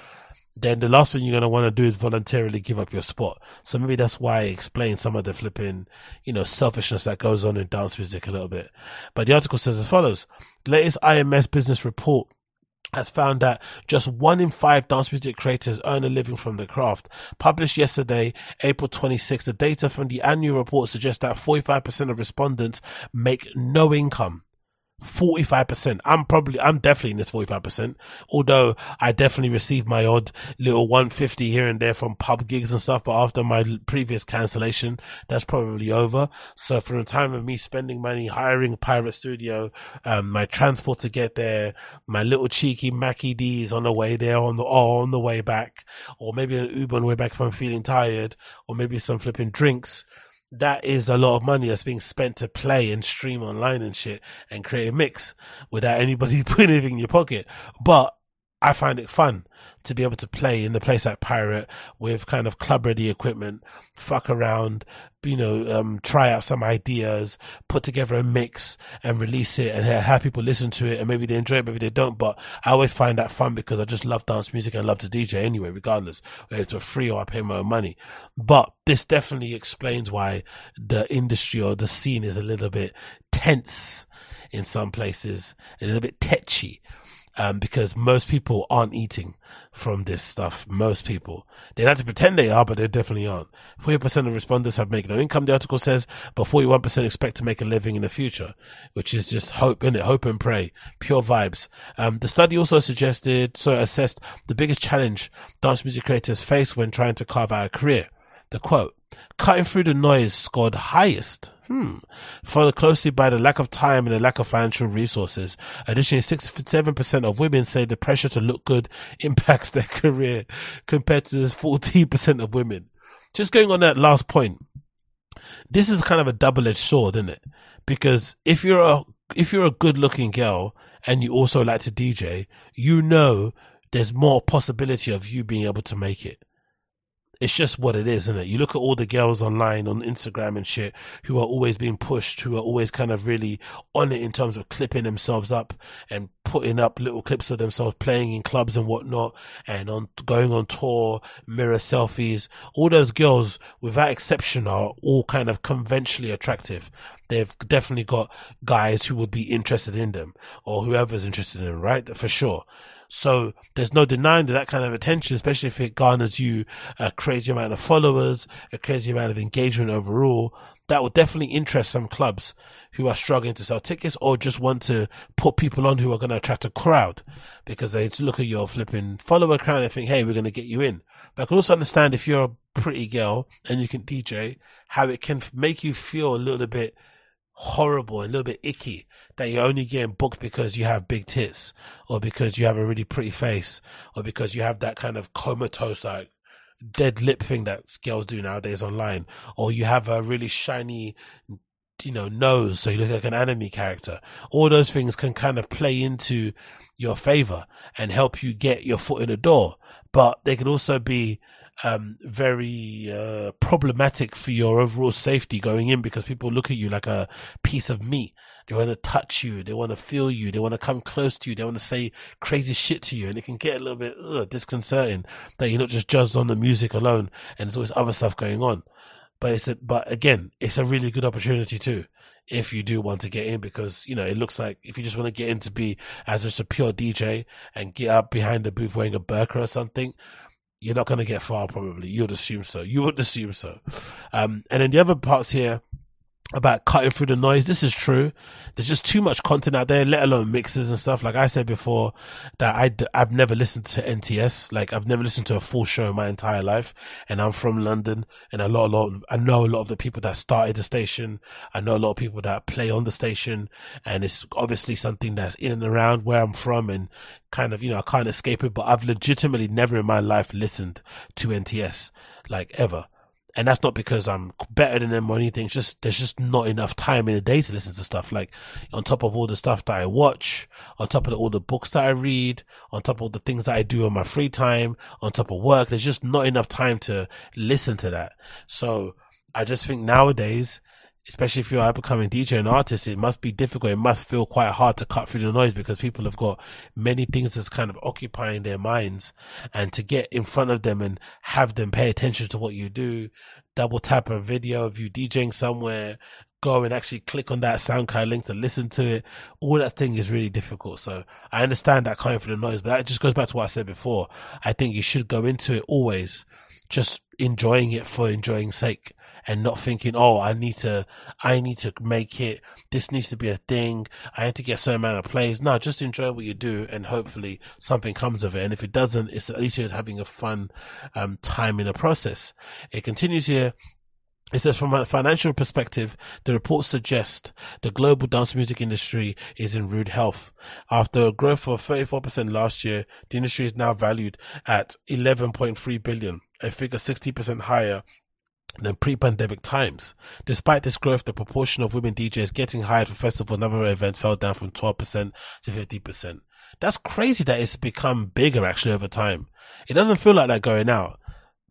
then the last thing you're going to want to do is voluntarily give up your spot. So maybe that's why I explain some of the flipping, you know, selfishness that goes on in dance music a little bit. But the article says as follows. The latest IMS business report has found that just one in five dance music creators earn a living from the craft. Published yesterday, April 26, the data from the annual report suggests that 45% of respondents make no income 45%. I'm probably, I'm definitely in this 45%. Although I definitely received my odd little 150 here and there from pub gigs and stuff. But after my previous cancellation, that's probably over. So from the time of me spending money hiring pirate studio, um, my transport to get there, my little cheeky Mackie D's on the way there on the, or on the way back, or maybe an Uber on the way back if I'm feeling tired, or maybe some flipping drinks that is a lot of money that's being spent to play and stream online and shit and create a mix without anybody <laughs> putting anything in your pocket. But I find it fun to be able to play in the place like Pirate with kind of club ready equipment, fuck around, you know, um, try out some ideas, put together a mix and release it and have people listen to it and maybe they enjoy it, maybe they don't. But I always find that fun because I just love dance music and love to DJ anyway, regardless whether it's for free or I pay my own money. But this definitely explains why the industry or the scene is a little bit tense in some places, a little bit tetchy um, because most people aren't eating from this stuff. Most people. They like to pretend they are, but they definitely aren't. 40% of respondents have made no income, the article says, but 41% expect to make a living in the future, which is just hope, in it? Hope and pray. Pure vibes. Um, the study also suggested, so assessed the biggest challenge dance music creators face when trying to carve out a career. The quote, cutting through the noise scored highest Hmm. Followed closely by the lack of time and the lack of financial resources. Additionally, 67% of women say the pressure to look good <laughs> impacts their career compared to 14% of women. Just going on that last point, this is kind of a double-edged sword, isn't it? Because if you're a, if you're a good looking girl and you also like to DJ, you know there's more possibility of you being able to make it it's just what it is, isn't it? You look at all the girls online on Instagram and shit who are always being pushed, who are always kind of really on it in terms of clipping themselves up and putting up little clips of themselves playing in clubs and whatnot and on going on tour, mirror selfies. All those girls, without exception, are all kind of conventionally attractive. They've definitely got guys who would be interested in them or whoever's interested in them, right? For sure. So there's no denying that that kind of attention, especially if it garners you a crazy amount of followers, a crazy amount of engagement overall, that will definitely interest some clubs who are struggling to sell tickets or just want to put people on who are going to attract a crowd because they look at your flipping follower count and think, Hey, we're going to get you in. But I can also understand if you're a pretty girl and you can DJ, how it can make you feel a little bit horrible, and a little bit icky that you're only getting booked because you have big tits or because you have a really pretty face or because you have that kind of comatose, like dead lip thing that girls do nowadays online or you have a really shiny, you know, nose. So you look like an anime character. All those things can kind of play into your favor and help you get your foot in the door. But they can also be um, very uh, problematic for your overall safety going in because people look at you like a piece of meat. They want to touch you. They want to feel you. They want to come close to you. They want to say crazy shit to you. And it can get a little bit ugh, disconcerting that you're not just judged on the music alone and there's always other stuff going on. But it's a, but again, it's a really good opportunity too if you do want to get in because, you know, it looks like if you just want to get in to be as just a pure DJ and get up behind the booth wearing a burqa or something, you're not going to get far probably. You would assume so. You would assume so. Um, and then the other parts here about cutting through the noise. This is true. There's just too much content out there, let alone mixes and stuff. Like I said before, that I, I've never listened to NTS. Like I've never listened to a full show in my entire life. And I'm from London and a lot, a lot, I know a lot of the people that started the station. I know a lot of people that play on the station and it's obviously something that's in and around where I'm from and kind of, you know, I can't escape it, but I've legitimately never in my life listened to NTS, like ever And that's not because I'm better than them or anything. It's just, there's just not enough time in the day to listen to stuff. Like on top of all the stuff that I watch, on top of all the books that I read, on top of the things that I do in my free time, on top of work, there's just not enough time to listen to that. So I just think nowadays, especially if you're a becoming DJ and artist, it must be difficult. It must feel quite hard to cut through the noise because people have got many things that's kind of occupying their minds and to get in front of them and have them pay attention to what you do, double tap a video of you DJing somewhere, go and actually click on that SoundCloud link to listen to it. All that thing is really difficult. So I understand that coming through the noise, but that just goes back to what I said before. I think you should go into it always just enjoying it for enjoying sake and not thinking, oh, I need to, I need to make it. This needs to be a thing. I need to get a certain amount of plays. No, just enjoy what you do and hopefully something comes of it. And if it doesn't, it's at least you're having a fun, um, time in the process. It continues here. It says from a financial perspective, the report suggests the global dance music industry is in rude health. After a growth of 34% last year, the industry is now valued at 11.3 billion, a figure 60% higher than pre-pandemic times. Despite this growth, the proportion of women DJs getting hired for festivals and other events fell down from 12% to 50%. That's crazy that it's become bigger actually over time. It doesn't feel like that going out.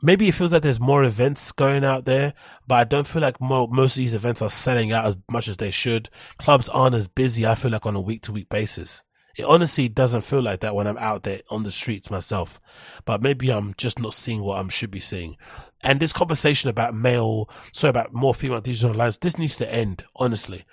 Maybe it feels like there's more events going out there, but I don't feel like more, most of these events are selling out as much as they should. Clubs aren't as busy, I feel like on a week to week basis. It honestly doesn't feel like that when I'm out there on the streets myself, but maybe I'm just not seeing what I should be seeing. And this conversation about male, sorry, about more female digital lines, this needs to end, honestly.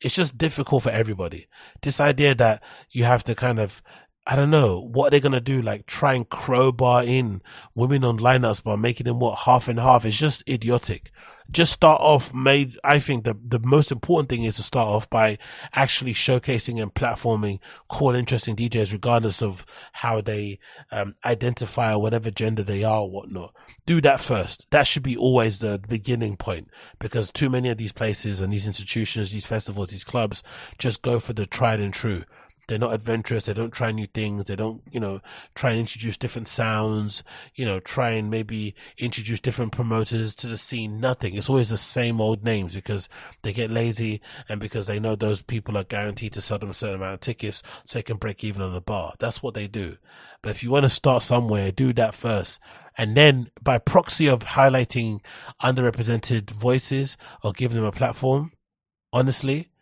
It's just difficult for everybody. This idea that you have to kind of I don't know what they're gonna do. Like try and crowbar in women on lineups by making them what half and half. It's just idiotic. Just start off. Made I think the the most important thing is to start off by actually showcasing and platforming cool, interesting DJs, regardless of how they um, identify or whatever gender they are or whatnot. Do that first. That should be always the beginning point because too many of these places and these institutions, these festivals, these clubs just go for the tried and true they're not adventurous. They don't try new things. They don't, you know, try and introduce different sounds, you know, try and maybe introduce different promoters to the scene. Nothing. It's always the same old names because they get lazy and because they know those people are guaranteed to sell them a certain amount of tickets so they can break even on the bar. That's what they do. But if you want to start somewhere, do that first. And then by proxy of highlighting underrepresented voices or giving them a platform, honestly,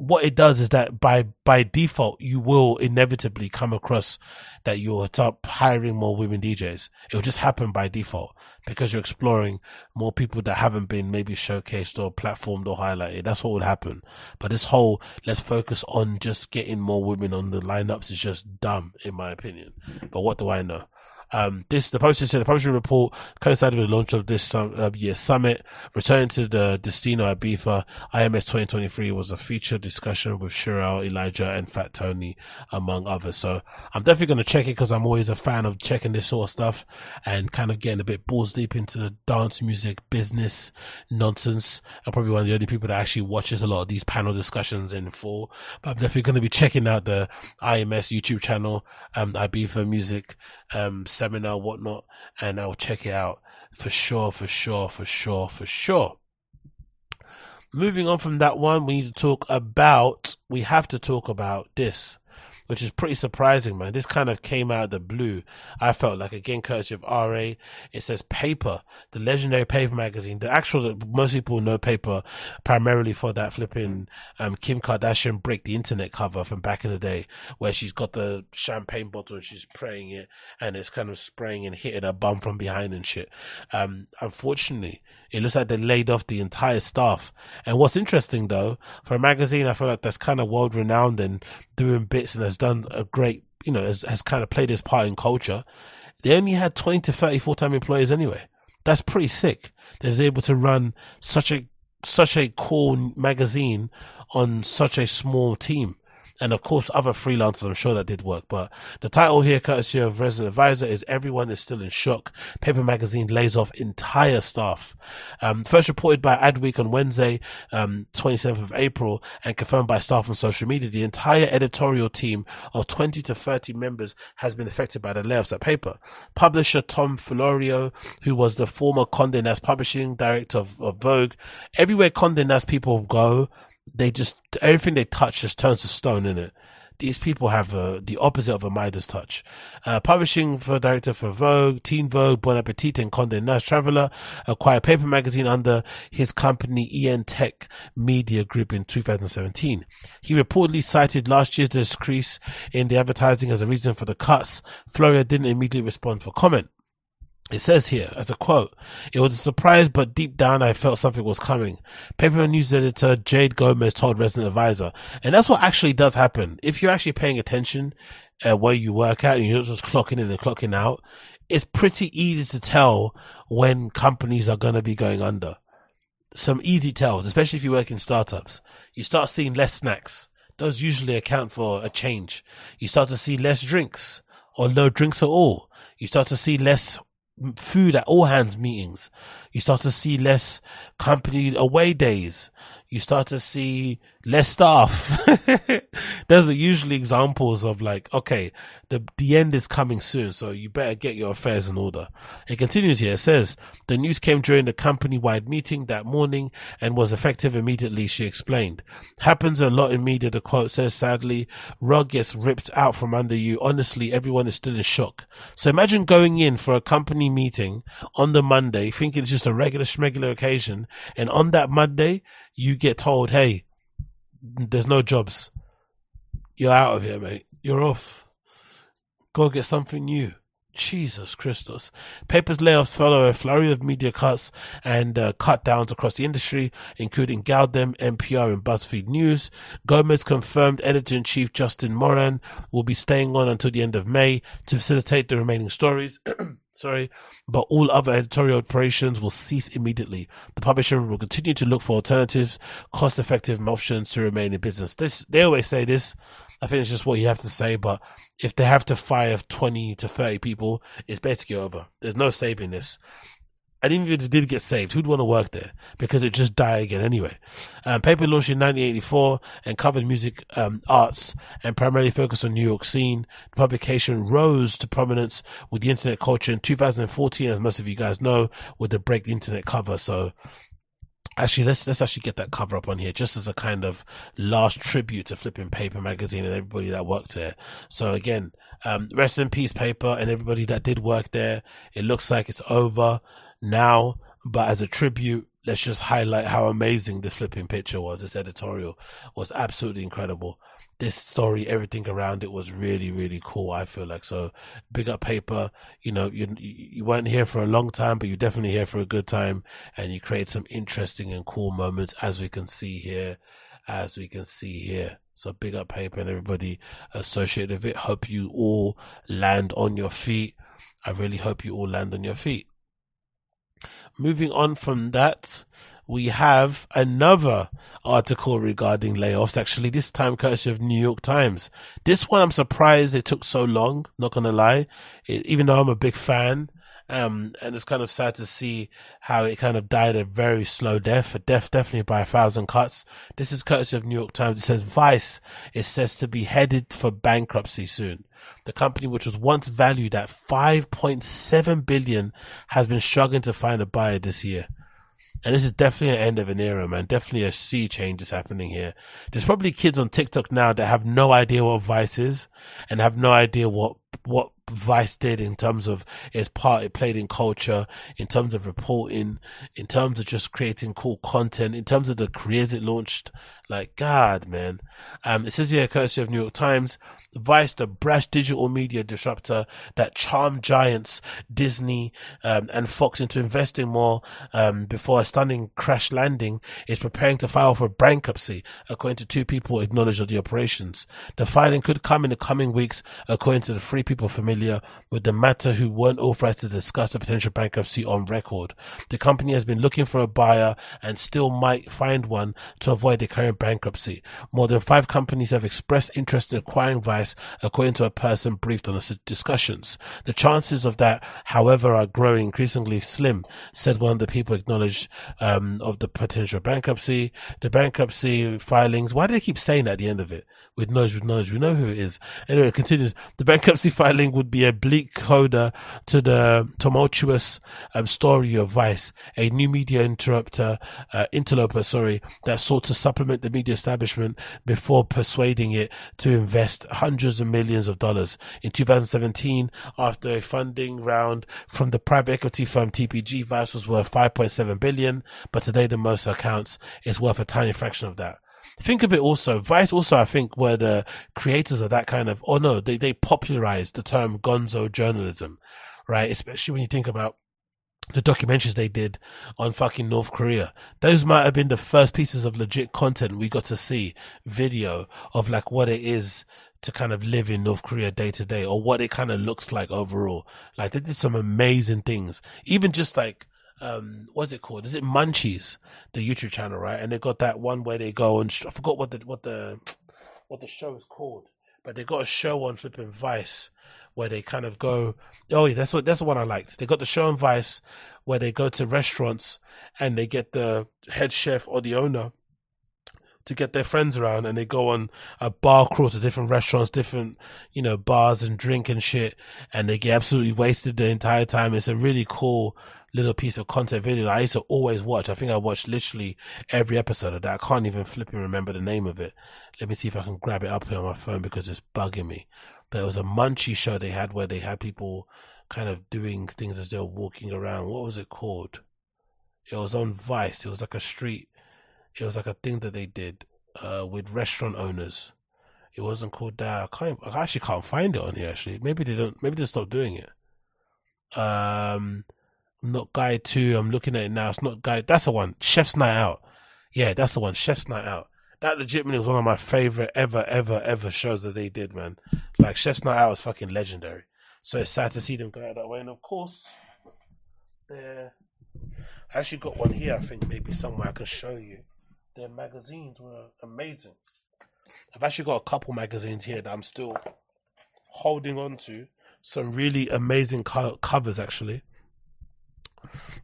what it does is that by by default you will inevitably come across that you'll start hiring more women DJs. It'll just happen by default because you're exploring more people that haven't been maybe showcased or platformed or highlighted. That's what would happen. But this whole let's focus on just getting more women on the lineups is just dumb in my opinion. But what do I know? Um, this, the poster said the publishing report coincided with the launch of this uh, year's summit. Returning to the Destino Ibiza IMS 2023 was a featured discussion with Cherrelle, Elijah, and Fat Tony, among others. So I'm definitely going to check it because I'm always a fan of checking this sort of stuff and kind of getting a bit balls deep into the dance music business nonsense. I'm probably one of the only people that actually watches a lot of these panel discussions in full, but I'm definitely going to be checking out the IMS YouTube channel, um, Ibiza music, um, seminar, whatnot, and I'll check it out for sure, for sure, for sure, for sure. Moving on from that one, we need to talk about, we have to talk about this which is pretty surprising, man. This kind of came out of the blue. I felt like again, courtesy of RA. It says Paper, the legendary Paper magazine. The actual, most people know Paper primarily for that flipping, um, Kim Kardashian break the internet cover from back in the day where she's got the champagne bottle and she's spraying it and it's kind of spraying and hitting her bum from behind and shit. Um, unfortunately, it looks like they laid off the entire staff. And what's interesting though, for a magazine, I feel like that's kind of world renowned and doing bits and has done a great, you know, has, has kind of played its part in culture. They only had 20 to 30 full-time employees anyway. That's pretty sick. They're able to run such a, such a cool magazine on such a small team. And of course other freelancers. I'm sure that did work, but the title here, courtesy of Resident Advisor, is "Everyone is still in shock." Paper Magazine lays off entire staff. Um, first reported by Adweek on Wednesday, um, 27th of April, and confirmed by staff on social media. The entire editorial team of 20 to 30 members has been affected by the layoffs at Paper. Publisher Tom Florio, who was the former Condé Nast publishing director of, of Vogue, everywhere Condé Nast people go, they just everything they touch just turns to stone in it. These people have uh, the opposite of a Midas touch. Uh, publishing for director for Vogue, Teen Vogue, Bon Appetit, and Condé Nast Traveler acquired Paper Magazine under his company EN Tech Media Group in 2017. He reportedly cited last year's decrease in the advertising as a reason for the cuts. Florio didn't immediately respond for comment. It says here, as a quote, it was a surprise, but deep down I felt something was coming. Paper news editor Jade Gomez told Resident Advisor. And that's what actually does happen. If you're actually paying attention uh, where you work at and you're just clocking in and clocking out, it's pretty easy to tell when companies are going to be going under. Some easy tells, especially if you work in startups. You start seeing less snacks. Those usually account for a change. You start to see less drinks or no drinks at all. You start to see less food at all hands meetings. You start to see less company away days. You start to see less staff. <laughs> Those are usually examples of like, okay, the, the end is coming soon. So you better get your affairs in order. It continues here. It says the news came during the company wide meeting that morning and was effective immediately. She explained happens a lot in media. The quote says, sadly, rug gets ripped out from under you. Honestly, everyone is still in shock. So imagine going in for a company meeting on the Monday, thinking it's just a regular schmegular occasion. And on that Monday, you get told, Hey, there's no jobs. You're out of here, mate. You're off. Go get something new. Jesus Christus. Papers layoffs follow a flurry of media cuts and uh, cut downs across the industry, including gal-dem, NPR, and BuzzFeed News. Gomez confirmed editor-in-chief Justin Moran will be staying on until the end of May to facilitate the remaining stories. <clears throat> sorry, but all other editorial operations will cease immediately. The publisher will continue to look for alternatives, cost-effective options to remain in business. This, they always say this. I think it's just what you have to say, but if they have to fire 20 to 30 people, it's basically over. There's no saving this. And even if it did get saved, who'd want to work there? Because it just die again anyway. Um, paper launched in 1984 and covered music, um, arts and primarily focused on New York scene. The publication rose to prominence with the internet culture in 2014, as most of you guys know, with the Break the Internet cover. So Actually, let's let's actually get that cover up on here, just as a kind of last tribute to Flipping Paper magazine and everybody that worked there. So again, um, rest in peace, paper, and everybody that did work there. It looks like it's over now, but as a tribute, let's just highlight how amazing this flipping picture was. This editorial was absolutely incredible this story, everything around it was really, really cool. I feel like so big up paper. You know, you you weren't here for a long time, but you're definitely here for a good time, and you create some interesting and cool moments, as we can see here, as we can see here. So big up paper and everybody associated with it. Hope you all land on your feet. I really hope you all land on your feet. Moving on from that, we have another article regarding layoffs, actually, this time courtesy of New York Times. This one, I'm surprised it took so long, not gonna lie. It, even though I'm a big fan, um, and it's kind of sad to see how it kind of died a very slow death, a death definitely by a thousand cuts. This is courtesy of New York Times. It says Vice is says to be headed for bankruptcy soon. The company, which was once valued at 5.7 billion, has been struggling to find a buyer this year. And this is definitely an end of an era, man. Definitely a sea change is happening here. There's probably kids on TikTok now that have no idea what Vice is and have no idea what, what Vice did in terms of its part it played in culture, in terms of reporting, in terms of just creating cool content, in terms of the careers it launched. Like, God, man. Um, it says here, courtesy of New York Times, Vice, the brash digital media disruptor that charmed giants Disney um, and Fox into investing more um, before a stunning crash landing, is preparing to file for bankruptcy, according to two people acknowledged of the operations. The filing could come in the coming weeks, according to the three people familiar with the matter who weren't authorized to discuss a potential bankruptcy on record. The company has been looking for a buyer and still might find one to avoid the current bankruptcy. More than five companies have expressed interest in acquiring Vice, according to a person briefed on the discussions. The chances of that, however, are growing increasingly slim, said one of the people acknowledged um, of the potential bankruptcy. The bankruptcy filings, why do they keep saying that at the end of it? With knowledge, with knowledge. We know who it is. Anyway, it continues. The bankruptcy filing would be a bleak coda to the tumultuous um, story of Vice, a new media interrupter, uh, interloper, sorry, that sought to supplement the media establishment before persuading it to invest hundreds of millions of dollars. In 2017, after a funding round from the private equity firm TPG, Vice was worth 5.7 billion, but today the most accounts is worth a tiny fraction of that think of it also, Vice also, I think, were the creators of that kind of, oh no, they, they popularized the term gonzo journalism, right? Especially when you think about the documentaries they did on fucking North Korea. Those might have been the first pieces of legit content we got to see video of like what it is to kind of live in North Korea day to day or what it kind of looks like overall. Like they did some amazing things. Even just like um, what's it called? Is it Munchies, the YouTube channel, right? And they got that one where they go and sh- I forgot what the what the what the show is called, but they got a show on flipping Vice where they kind of go. Oh, yeah, that's what that's the one I liked. They got the show on Vice where they go to restaurants and they get the head chef or the owner to get their friends around and they go on a bar crawl to different restaurants, different, you know, bars and drink and shit. And they get absolutely wasted the entire time. It's a really cool little piece of content video I used to always watch. I think I watched literally every episode of that. I can't even flip and remember the name of it. Let me see if I can grab it up here on my phone because it's bugging me. But it was a munchie show they had where they had people kind of doing things as they were walking around. What was it called? It was on Vice. It was like a street. It was like a thing that they did uh, with restaurant owners. It wasn't called that. I can't. I actually can't find it on here. Actually, maybe they don't. Maybe they stopped doing it. Um, not Guy 2. I'm looking at it now. It's not Guy. That's the one. Chef's Night Out. Yeah, that's the one. Chef's Night Out. That legitimately was one of my favorite ever, ever, ever shows that they did, man. Like Chef's Night Out was fucking legendary. So it's sad to see them go out that way. And of course, yeah, I actually got one here. I think maybe somewhere I can show you. Their magazines were amazing. I've actually got a couple magazines here that I'm still holding on to. Some really amazing co- covers, actually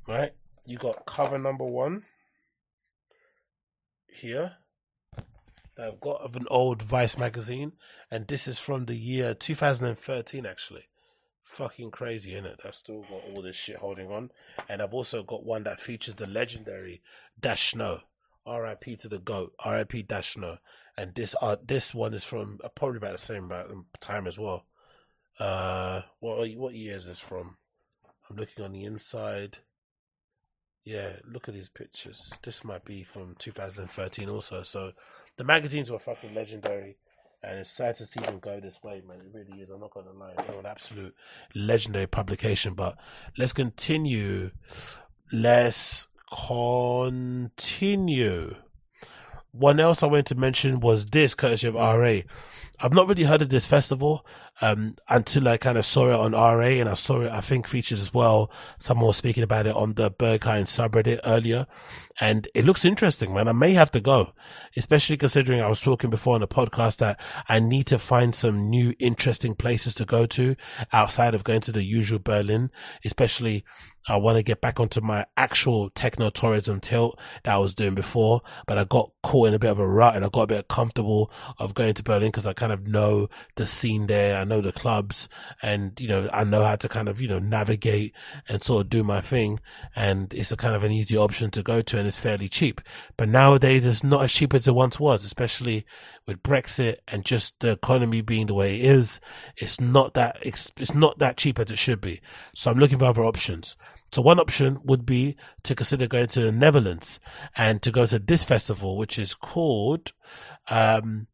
right? You got cover number one here that I've got of an old Vice magazine, and this is from the year 2013, actually. Fucking crazy, isn't it? I've still got all this shit holding on, and I've also got one that features the legendary Dash Snow. R.I.P. to the goat. R.I.P. Dash Snow. And this uh, this one is from uh, probably about the same time as well. Uh, what what year is this from? I'm looking on the inside. Yeah, look at these pictures. This might be from 2013 also. So the magazines were fucking legendary. And it's sad to see them go this way, man. It really is. I'm not going to lie. They're an absolute legendary publication. But let's continue. Let's continue. One else I wanted to mention was this, courtesy of RA. I've not really heard of this festival um, until I kind of saw it on RA and I saw it, I think featured as well. Someone was speaking about it on the Berghain subreddit earlier and it looks interesting, man. I may have to go, especially considering I was talking before on the podcast that I need to find some new interesting places to go to outside of going to the usual Berlin, especially I want to get back onto my actual techno tourism tilt that I was doing before, but I got caught in a bit of a rut and I got a bit comfortable of going to Berlin because I kind of know the scene there. Know the clubs and, you know, I know how to kind of, you know, navigate and sort of do my thing. And it's a kind of an easy option to go to and it's fairly cheap. But nowadays it's not as cheap as it once was, especially with Brexit and just the economy being the way it is. It's not that, it's not that cheap as it should be. So I'm looking for other options. So one option would be to consider going to the Netherlands and to go to this festival, which is called, um,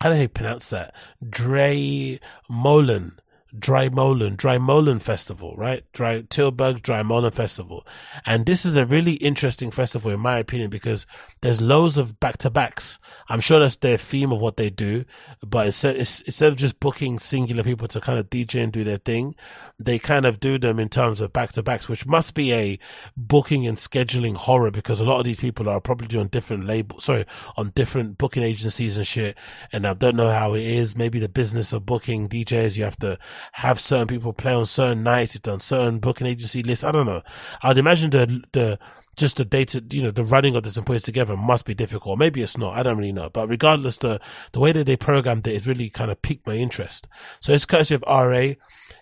how do you pronounce that? Dre Molen. Dry Molen, Drymolen, Drymolen Festival, right? Dry, Tilburg Drymolen Festival. And this is a really interesting festival in my opinion because there's loads of back to backs. I'm sure that's their theme of what they do, but instead, instead of just booking singular people to kind of DJ and do their thing, they kind of do them in terms of back to backs, which must be a booking and scheduling horror because a lot of these people are probably on different labels, sorry, on different booking agencies and shit. And I don't know how it is. Maybe the business of booking DJs, you have to have certain people play on certain nights, you've done certain booking agency lists. I don't know. I'd imagine the, the, just the data, you know, the running of this and putting it together must be difficult. Maybe it's not. I don't really know. But regardless, the, the way that they programmed it, it really kind of piqued my interest. So it's courtesy of RA.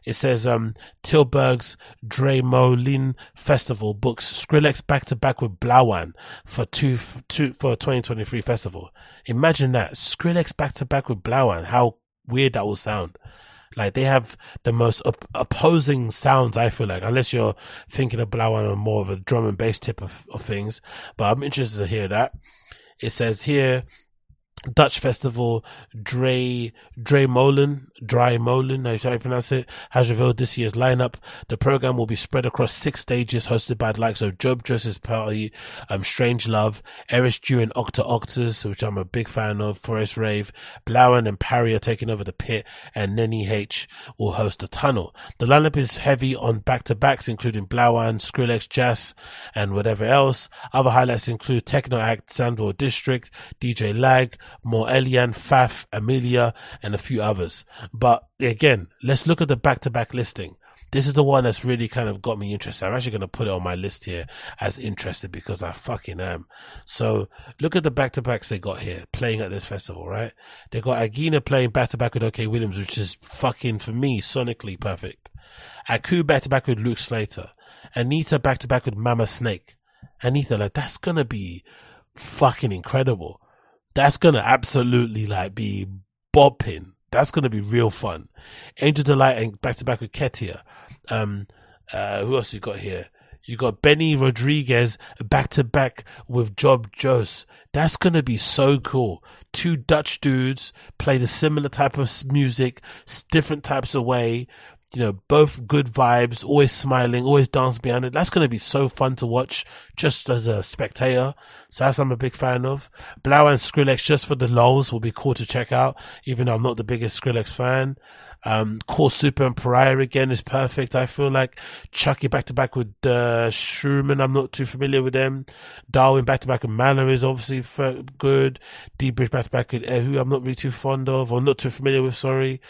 It says, um, Tilburg's Dremolin Festival books Skrillex back to back with Blawan for two, two, for 2023 festival. Imagine that. Skrillex back to back with Blawan. How weird that will sound. Like they have the most op- opposing sounds. I feel like, unless you're thinking of Blawan on more of a drum and bass tip of, of things. But I'm interested to hear that. It says here, Dutch festival Dre Dre Molen Dry Molen, how you pronounce it, has revealed this year's lineup. The program will be spread across six stages, hosted by the likes of Job Joseph's Party, um, Strange Love, Erish Dew and Octo Octa's, which I'm a big fan of, Forest Rave, Blawan and Parry are taking over the pit, and Nenny H will host the tunnel. The lineup is heavy on back-to-backs, including Blawan, Skrillex, Jazz, and whatever else. Other highlights include Techno Act, Sandor District, DJ Lag, More Elian, Faf, Amelia, and a few others. But again, let's look at the back to back listing. This is the one that's really kind of got me interested. I'm actually going to put it on my list here as interested because I fucking am. So look at the back to backs they got here playing at this festival, right? They got Agina playing back to back with OK Williams, which is fucking for me sonically perfect. Aku back to back with Luke Slater. Anetha back to back with Mama Snake. Anetha, like that's to be fucking incredible. That's to absolutely like be bopping that's to be real fun. Angel Delight and back to back with Ketia. Um, uh, who else you got here? You got Benny Rodrigues back to back with Job Jobse. That's to be so cool. Two Dutch dudes play the similar type of music, different types of way, you know, both good vibes, always smiling, always dancing behind it. That's going to be so fun to watch just as a spectator. So that's I'm a big fan of. Blawan and Skrillex just for the lols will be cool to check out, even though I'm not the biggest Skrillex fan. Um, Call Super and Pariah again is perfect. I feel like Chucky back to back with, uh, Schumann. I'm not too familiar with them. Darwin back to back with Manor is obviously good. D-Bridge back to back with Ehu. I'm not really too fond of or not too familiar with, sorry.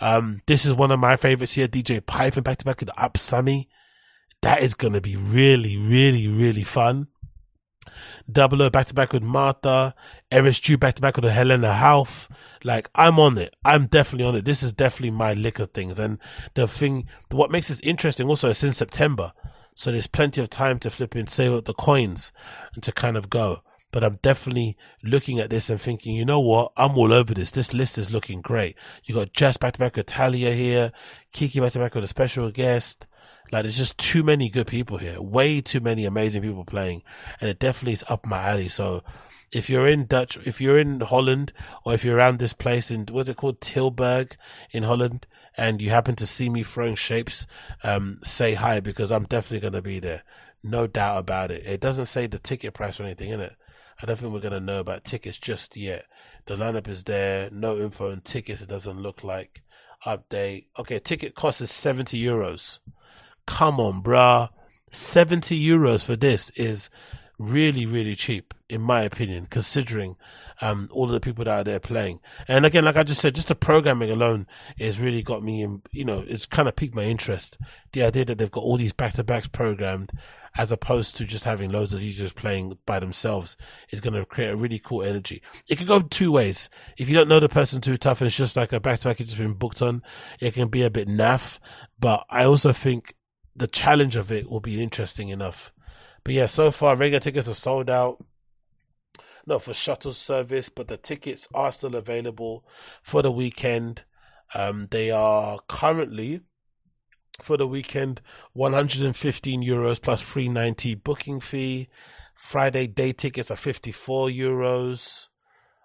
Um, this is one of my favorites here. DJ Python back to back with Upsammy. That is going to be really, really, really fun. Double O back to back with Martha, Dew back to back with Helena Hauff. Like I'm on it. I'm definitely on it. This is definitely my liquor things. And the thing, what makes this interesting also is in September. So there's plenty of time to flip and save up the coins and to kind of go. But I'm definitely looking at this and thinking, you know what? I'm all over this. This list is looking great. You got Jess back to back with Talia here, Kiki back to back with a special guest. Like there's just too many good people here. Way too many amazing people playing. And it definitely is up my alley. So if you're in Dutch, if you're in Holland or if you're around this place in, what's it called? Tilburg in Holland and you happen to see me throwing shapes, um, say hi because I'm definitely going to be there. No doubt about it. It doesn't say the ticket price or anything in it. I don't think we're going to know about tickets just yet. The lineup is there. No info on tickets. It doesn't look like update. Okay. Ticket cost is 70 euros. Come on, bruh. 70 euros for this is really, really cheap, in my opinion, considering um, all of the people that are there playing. And again, like I just said, just the programming alone has really got me, in, you know, it's kind of piqued my interest. The idea that they've got all these back to backs programmed as opposed to just having loads of users playing by themselves is going to create a really cool energy. It can go two ways. If you don't know the person too tough and it's just like a back to back you've just been booked on, it can be a bit naff. But I also think the challenge of it will be interesting enough. But yeah, so far regular tickets are sold out. Not for shuttle service, but the tickets are still available for the weekend. Um, they are currently for the weekend 115 euros plus 390 booking fee. Friday day tickets are 54 euros.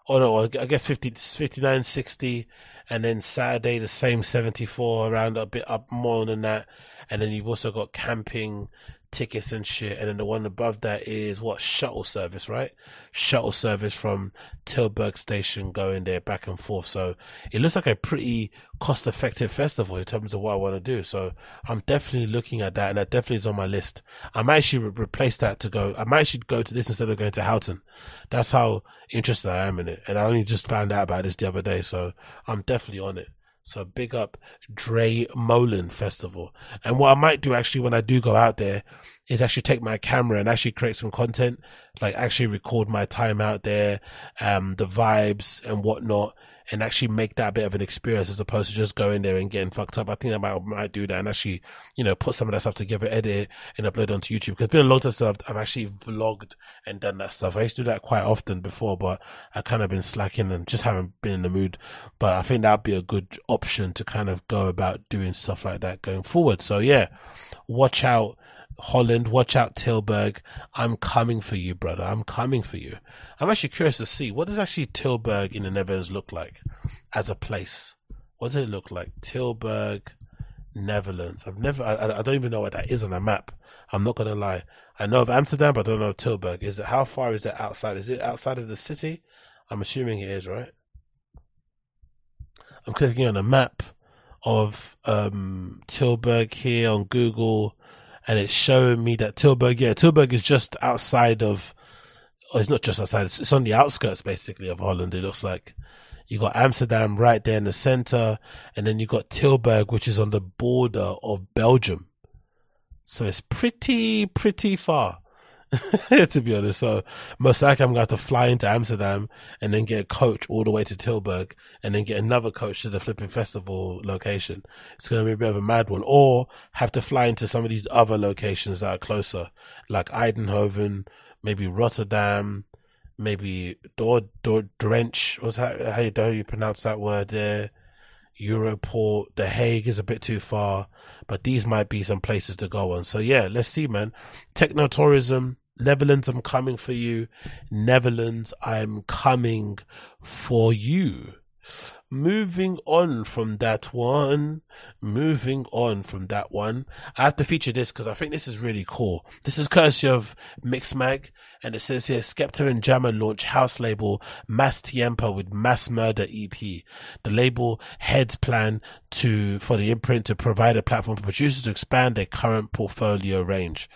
Oh no, I guess 50, 59.60 And then Saturday, the same 74, around a bit up more than that. And then you've also got camping tickets and shit. And then the one above that is what shuttle service, right? Shuttle service from Tilburg station going there back and forth. So it looks like a pretty cost effective festival in terms of what I want to do. So I'm definitely looking at that and that definitely is on my list. I might actually re- replace that to go. I might actually go to this instead of going to Houghton. That's how interested I am in it. And I only just found out about this the other day. So I'm definitely on it. So big up Draaimolen Festival. And what I might do actually when I do go out there is actually take my camera and actually create some content, like actually record my time out there, um, the vibes and whatnot and actually make that bit of an experience as opposed to just going there and getting fucked up. I think I might, might do that and actually, you know, put some of that stuff together, edit and upload onto YouTube. Cause it's been a time since I've, I've actually vlogged and done that stuff. I used to do that quite often before, but I kind of been slacking and just haven't been in the mood. But I think that'd be a good option to kind of go about doing stuff like that going forward. So yeah, watch out. Holland, watch out Tilburg. I'm coming for you, brother. I'm coming for you. I'm actually curious to see what does actually Tilburg in the Netherlands look like as a place. What does it look like? Tilburg, Netherlands. I've never. I, I don't even know what that is on a map. I'm not gonna lie. I know of Amsterdam, but I don't know Tilburg. Is it how far is it outside? Is it outside of the city? I'm assuming it is, right? I'm clicking on a map of um, Tilburg here on Google, and it's showing me that Tilburg, yeah, Tilburg is just outside of oh, it's not just outside, it's, it's on the outskirts basically of Holland. It looks like you got Amsterdam right there in the center, and then you got Tilburg, which is on the border of Belgium. So it's pretty, pretty far. <laughs> to be honest, so likely I'm going to have to fly into Amsterdam and then get a coach all the way to Tilburg and then get another coach to the flipping festival location. It's going to be a bit of a mad one or have to fly into some of these other locations that are closer, like Eindhoven, maybe Rotterdam, maybe Dor, Dor, Drench, what's that, how you, how you pronounce that word there? Europort, The Hague is a bit too far, but these might be some places to go on. So yeah, let's see, man. Techno tourism, Netherlands, I'm coming for you. Netherlands, I'm coming for you. Moving on from that one, moving on from that one, I have to feature this because I think this is really cool. This is courtesy of Mixmag, and it says here Skepta and Jammer launch house label Más Tiempo with Mass Murder EP. The label heads plan to for the imprint to provide a platform for producers to expand their current portfolio range.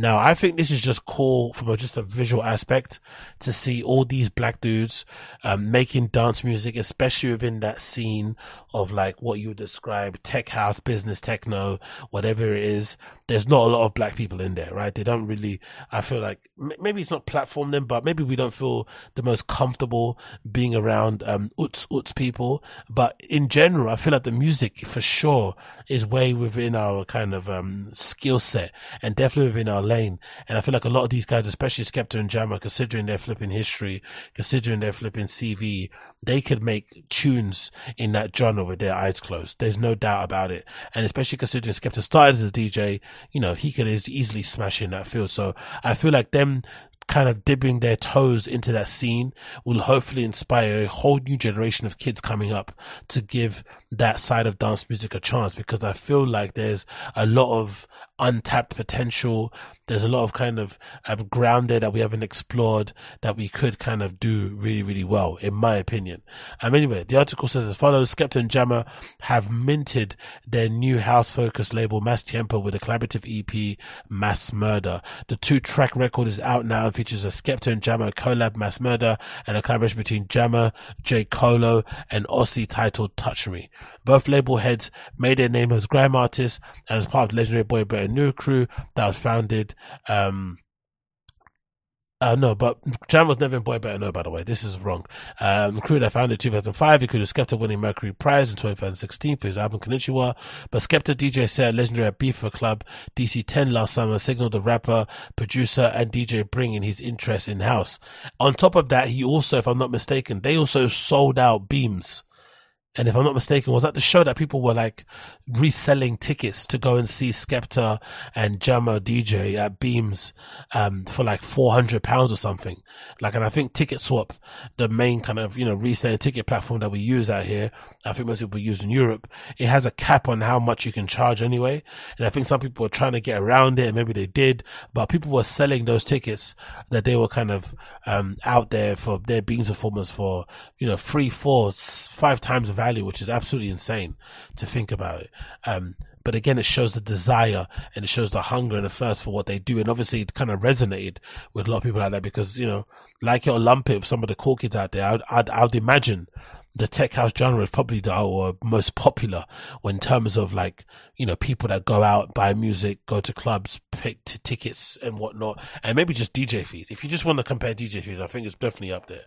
Now, I think this is just cool from a, just a visual aspect to see all these black dudes um, making dance music, especially within that scene of like what you would describe tech house, business techno, whatever it is. There's not a lot of black people in there, right? They don't really, I feel like maybe it's not platform them, but maybe we don't feel the most comfortable being around, um, uts, uts people. But in general, I feel like the music for sure is way within our kind of, um, skill set and definitely within our lane. And I feel like a lot of these guys, especially Skepta and Jammer, considering their flipping history, considering their flipping CV, they could make tunes in that genre with their eyes closed. There's no doubt about it. And especially considering Skepta started as a DJ, you know, he could easily smash in that field. So I feel like them kind of dipping their toes into that scene will hopefully inspire a whole new generation of kids coming up to give that side of dance music a chance because I feel like there's a lot of untapped potential. There's a lot of kind of um, ground there that we haven't explored that we could kind of do really, really well, in my opinion. Um, anyway, the article says as follows, Skepta and Jammer have minted their new house focused label Más Tiempo with a collaborative EP, Mass Murder. The two track record is out now and features a Skepta and Jammer collab Mass Murder and a collaboration between Jammer, J. Colo and Ossie titled Touch Me. Both label heads made their name as grime artists and as part of legendary Boy Better Know crew that was founded, um, uh, no, but Jam was never in Boy Better Know, by the way. This is wrong. Um, that founded in 2005 included Skepta winning Mercury Prize in 2016 for his album Konnichiwa, but Skepta DJ set legendary at Beefer Club DC10 last summer signaled the rapper, producer, and DJ bringing his interest in house. On top of that, he also, if I'm not mistaken, they also sold out Beams and if I'm not mistaken, was that the show that people were like reselling tickets to go and see Skepta and Jammer DJ at Beams, um, for like 400 pounds or something. Like, and I think Ticket Swap, the main kind of, you know, reselling ticket platform that we use out here, I think most people use in Europe, it has a cap on how much you can charge anyway. And I think some people were trying to get around it and maybe they did, but people were selling those tickets that they were kind of, um, out there for their Beams performance for, you know, three, four, five times the value, which is absolutely insane to think about. Um, but again, it shows the desire and it shows the hunger and the thirst for what they do. And obviously it kind of resonated with a lot of people out there because, you know, like it or lump it with some of the cool kids out there, I'd, I'd, I'd imagine the tech house genre is probably the most popular in terms of like, you know, people that go out, buy music, go to clubs, pick t- tickets and whatnot, and maybe just DJ fees. If you just want to compare DJ fees, I think it's definitely up there.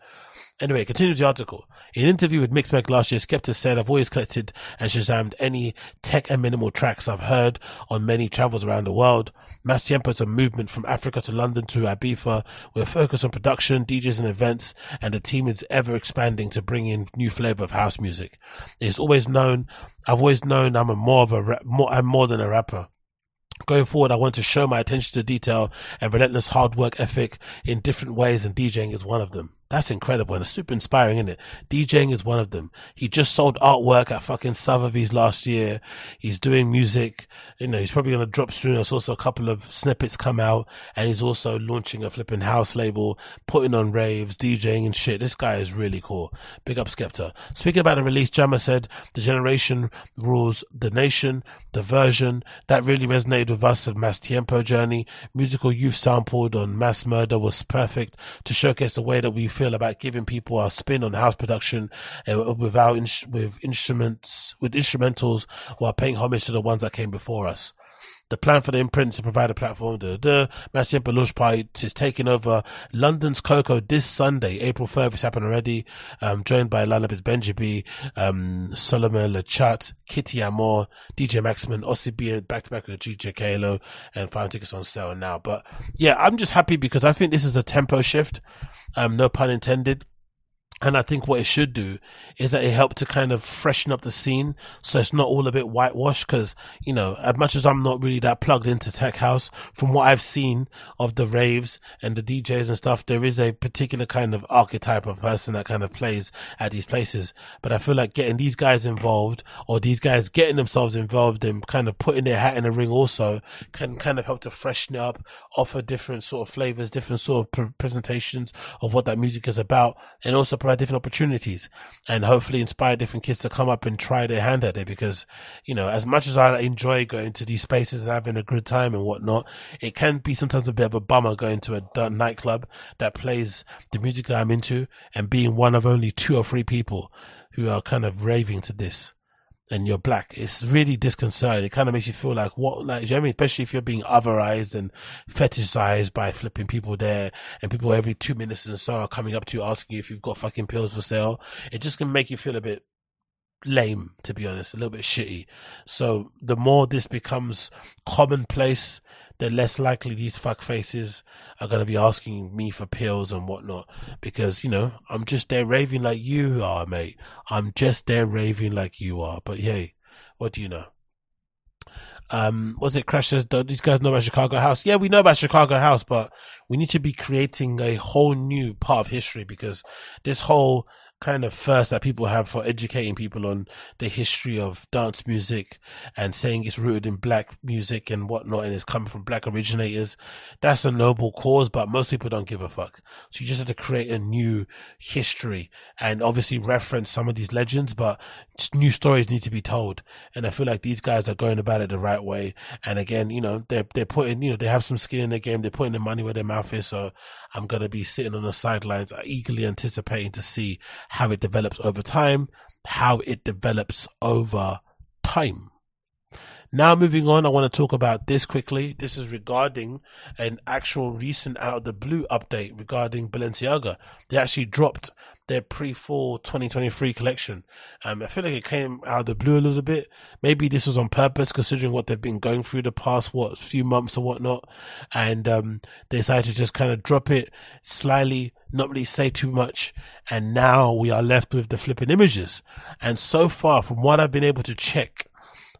Anyway, continue the article. In an interview with Mixmag last year, Skepta said, I've always collected and shazammed any tech and minimal tracks I've heard on many travels around the world. Más Tiempo is a movement from Africa to London to Ibiza. We're focused on production, DJs and events, and the team is ever expanding to bring in new flavor of house music. It's always known, I've always known I'm a more of a, more, I'm more than a rapper. Going forward, I want to show my attention to detail and relentless hard work ethic in different ways, and DJing is one of them. That's incredible and it's super inspiring, isn't it? DJing is one of them. He just sold artwork at fucking Sotheby's last year. He's doing music. You know, he's probably going to drop soon. There's also a couple of snippets come out and he's also launching a flipping house label, putting on raves, DJing and shit. This guy is really cool. Big up Skepta. Speaking about the release, Jammer said the generation rules the nation, the version that really resonated with us of Más Tiempo journey. Musical youth sampled on mass murder was perfect to showcase the way that we feel about giving people our spin on house production uh, without ins- with instruments with instrumentals while paying homage to the ones that came before us. The plan for the imprint to provide a platform. The the Tiempo Launch Party is taking over London's KOKO this Sunday, April 3rd. It's happened already. Um, joined by Lalabis Benjibi, um, Solomon Lechat, Kitty Amor, DJ Maximum, Ossie back to back with DJ Kalo, and final tickets on sale now. But yeah, I'm just happy because I think this is a tempo shift. Um, no pun intended. And I think what it should do is that it helped to kind of freshen up the scene. So it's not all a bit whitewashed. Cause, you know, as much as I'm not really that plugged into tech house, from what I've seen of the raves and the DJs and stuff, there is a particular kind of archetype of person that kind of plays at these places. But I feel like getting these guys involved or these guys getting themselves involved and kind of putting their hat in the ring also can kind of help to freshen it up, offer different sort of flavors, different sort of pre- presentations of what that music is about and also different opportunities and hopefully inspire different kids to come up and try their hand at it because, you know, as much as I enjoy going to these spaces and having a good time and whatnot, it can be sometimes a bit of a bummer going to a nightclub that plays the music that I'm into and being one of only two or three people who are kind of raving to this and you're black, it's really disconcerting. It kind of makes you feel like what, like, you know I mean? Especially if you're being otherized and fetishized by flipping people there and people every two minutes and so are coming up to you asking you if you've got fucking pills for sale. It just can make you feel a bit lame, to be honest, a little bit shitty. So the more this becomes commonplace, the less likely these fuck faces are going to be asking me for pills and whatnot because, you know, I'm just there raving like you are, mate. I'm just there raving like you are. But hey, what do you know? Um, was it crashes? These guys know about Chicago House. Yeah, we know about Chicago House, but we need to be creating a whole new part of history because this whole kind of first that people have for educating people on the history of dance music and saying it's rooted in black music and whatnot and it's coming from black originators. That's a noble cause, but most people don't give a fuck. So you just have to create a new history and obviously reference some of these legends, but new stories need to be told. And I feel like these guys are going about it the right way. And again, you know, they're, they're putting, you know, they have some skin in the game. They're putting their money where their mouth is. So I'm going to be sitting on the sidelines, eagerly anticipating to see how it develops over time, how it develops over time. Now moving on, I want to talk about this quickly. This is regarding an actual recent out of the blue update regarding Balenciaga. They actually dropped their pre-fall 2023 collection. Um, I feel like it came out of the blue a little bit. Maybe this was on purpose considering what they've been going through the past, what, few months or whatnot. And, um, they decided to just kind of drop it slyly, not really say too much. And now we are left with the flipping images. And so far from what I've been able to check,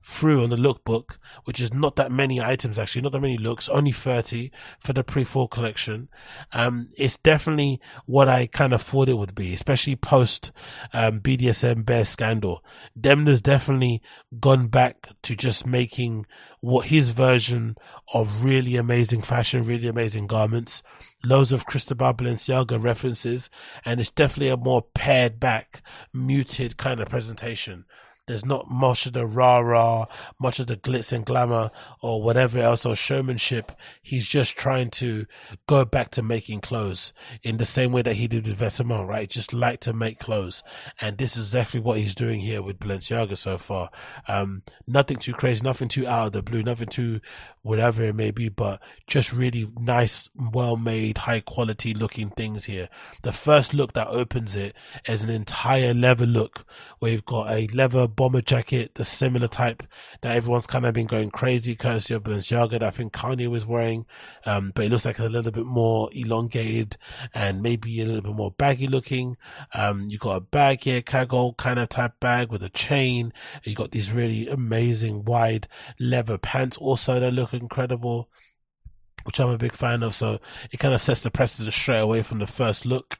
through on the lookbook, which is not that many items actually, not that many looks, only 30 for the pre-fall collection. Um, it's definitely what I kind of thought it would be, especially post, um, BDSM bear scandal. Demna's definitely gone back to just making what his version of really amazing fashion, really amazing garments, loads of Cristobal Balenciaga references, and it's definitely a more pared back, muted kind of presentation there's not much of the rah rah, much of the glitz and glamour or whatever else or showmanship. He's just trying to go back to making clothes in the same way that he did with Vetements, right? Just like to make clothes. And this is exactly what he's doing here with Balenciaga so far. Um, nothing too crazy, nothing too out of the blue, nothing too whatever it may be, but just really nice, well made, high quality looking things here. The first look that opens it is an entire leather look where you've got a leather bomber jacket, the similar type that everyone's kind of been going crazy, courtesy of Balenciaga that I think Kanye was wearing. Um, but it looks like a little bit more elongated and maybe a little bit more baggy looking. Um, you got a bag here, cargo kind of type bag with a chain. You got these really amazing wide leather pants also that look incredible, which I'm a big fan of. So it kind of sets the precedent straight away from the first look.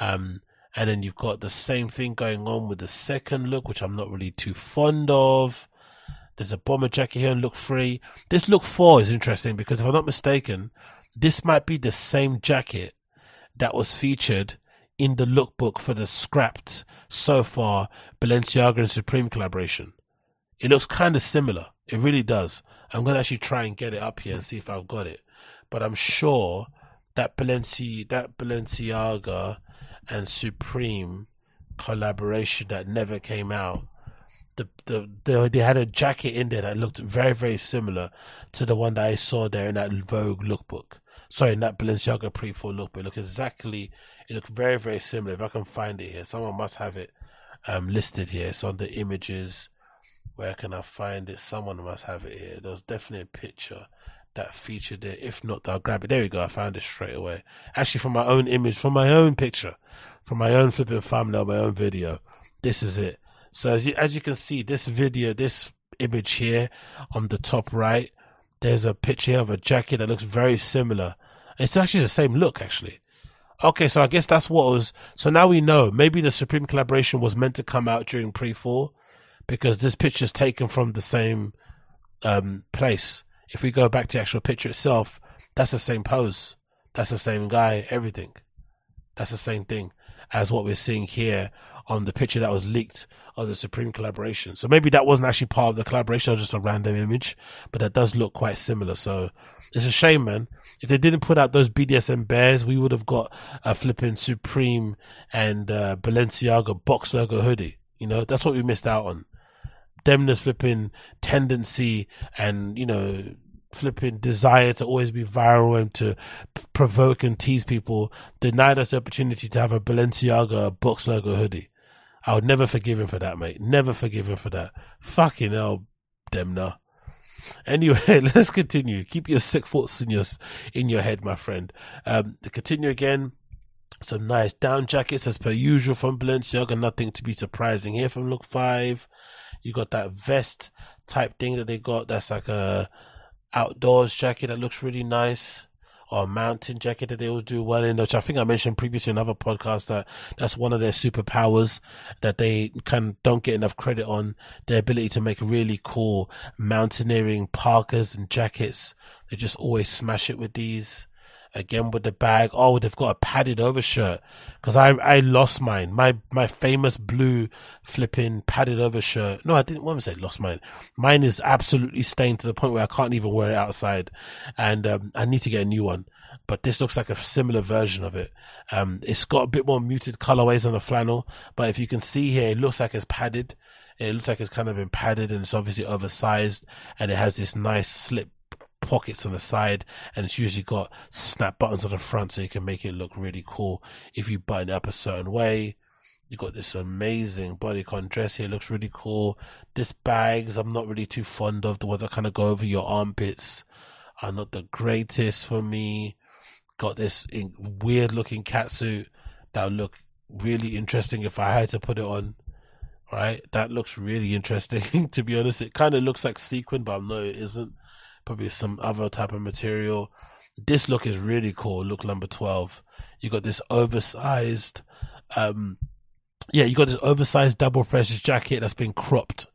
Um, and then you've got the same thing going on with the second look, which I'm not really too fond of. There's a bomber jacket here in look three. This look four is interesting because if I'm not mistaken, this might be the same jacket that was featured in the lookbook for the scrapped so far Balenciaga and Supreme collaboration. It looks kind of similar. It really does. I'm going to actually try and get it up here and see if I've got it. But I'm sure that Balenci, that Balenciaga and Supreme collaboration that never came out. The, the, the, they had a jacket in there that looked very, very similar to the one that I saw there in that Vogue lookbook. Sorry, in that Balenciaga pre-fall lookbook. It looked exactly, it looked very, very similar. If I can find it here, someone must have it um, listed here. It's on the images. Where can I find it? Someone must have it here. There's definitely a picture that featured it. If not, I'll grab it. There we go. I found it straight away. Actually, from my own image, from my own picture, from my own flipping thumbnail, my own video. This is it. So as you, as you can see, this video, this image here on the top right, there's a picture of a jacket that looks very similar. It's actually the same look, actually. Okay, so I guess that's what was. So now we know maybe the Supreme collaboration was meant to come out during pre-fall because this picture is taken from the same um, place. If we go back to the actual picture itself, that's the same pose. That's the same guy, everything. That's the same thing as what we're seeing here on the picture that was leaked of the Supreme collaboration. So maybe that wasn't actually part of the collaboration, or just a random image, but that does look quite similar. So it's a shame, man. If they didn't put out those BDSM bears, we would have got a flipping Supreme and uh, Balenciaga box logo hoodie. You know, that's what we missed out on. Demna's flipping tendency and, you know, flipping desire to always be viral and to provoke and tease people denied us the opportunity to have a Balenciaga box logo hoodie. I would never forgive him for that, mate. Never forgive him for that. Fucking hell, Demna. Anyway, <laughs> let's continue. Keep your sick thoughts in your in your head, my friend. Um, to continue again, some nice down jackets as per usual from Balenciaga. Nothing to be surprising here from Look Five. You got that vest type thing that they got. That's like a outdoors jacket that looks really nice. Or mountain jacket that they will do well in, which I think I mentioned previously in another podcast that that's one of their superpowers that they can don't get enough credit on their ability to make really cool mountaineering parkas and jackets. They just always smash it with these again with the bag. Oh, they've got a padded overshirt because I I lost mine. My my famous blue flipping padded overshirt. No, I didn't want to say lost mine. Mine is absolutely stained to the point where I can't even wear it outside, and um, I need to get a new one. But this looks like a similar version of it. Um, it's got a bit more muted colorways on the flannel, but if you can see here, it looks like it's padded. It looks like it's kind of been padded and it's obviously oversized and it has this nice slip pockets on the side and it's usually got snap buttons on the front so you can make it look really cool if you button it up a certain way. You got this amazing bodycon dress here, looks really cool. This bags I'm not really too fond of. The ones that kind of go over your armpits are not the greatest for me. Got this weird looking catsuit that would look really interesting if I had to put it on. Right, that looks really interesting. <laughs> to be honest, it kind of looks like sequin, but I know it isn't. Probably some other type of material. This look is really cool. Look number twelve. You got this oversized, um, yeah, you got this oversized double breasted jacket that's been cropped.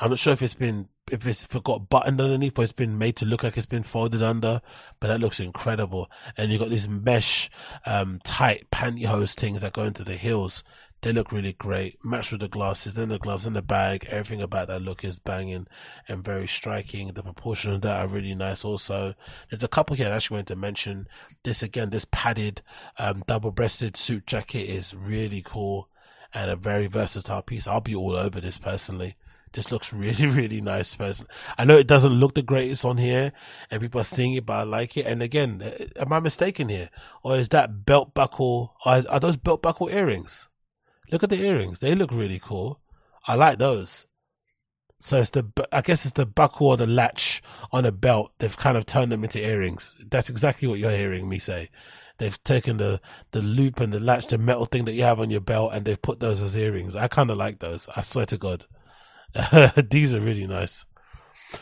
I'm not sure if it's been if it's if it got buttoned underneath or it's been made to look like it's been folded under, but that looks incredible. And you got these mesh um tight pantyhose things that go into the heels. They look really great. Matched with the glasses, then the gloves, and the bag. Everything about that look is banging and very striking. The proportion of that are really nice also. There's a couple here I actually want to mention. This again, this padded um double breasted suit jacket is really cool and a very versatile piece. I'll be all over this personally. This looks <laughs> really, really nice, person. I know it doesn't look the greatest on here, and people are seeing it, but I like it. And again, uh, am I mistaken here, or is that belt buckle? Are, are those belt buckle earrings? Look at the earrings; they look really cool. I like those. So it's the, I guess it's the buckle or the latch on a belt. They've kind of turned them into earrings. That's exactly what you're hearing me say. They've taken the, the loop and the latch, the metal thing that you have on your belt, and they've put those as earrings. I kind of like those. I swear to God. <laughs> These are really nice.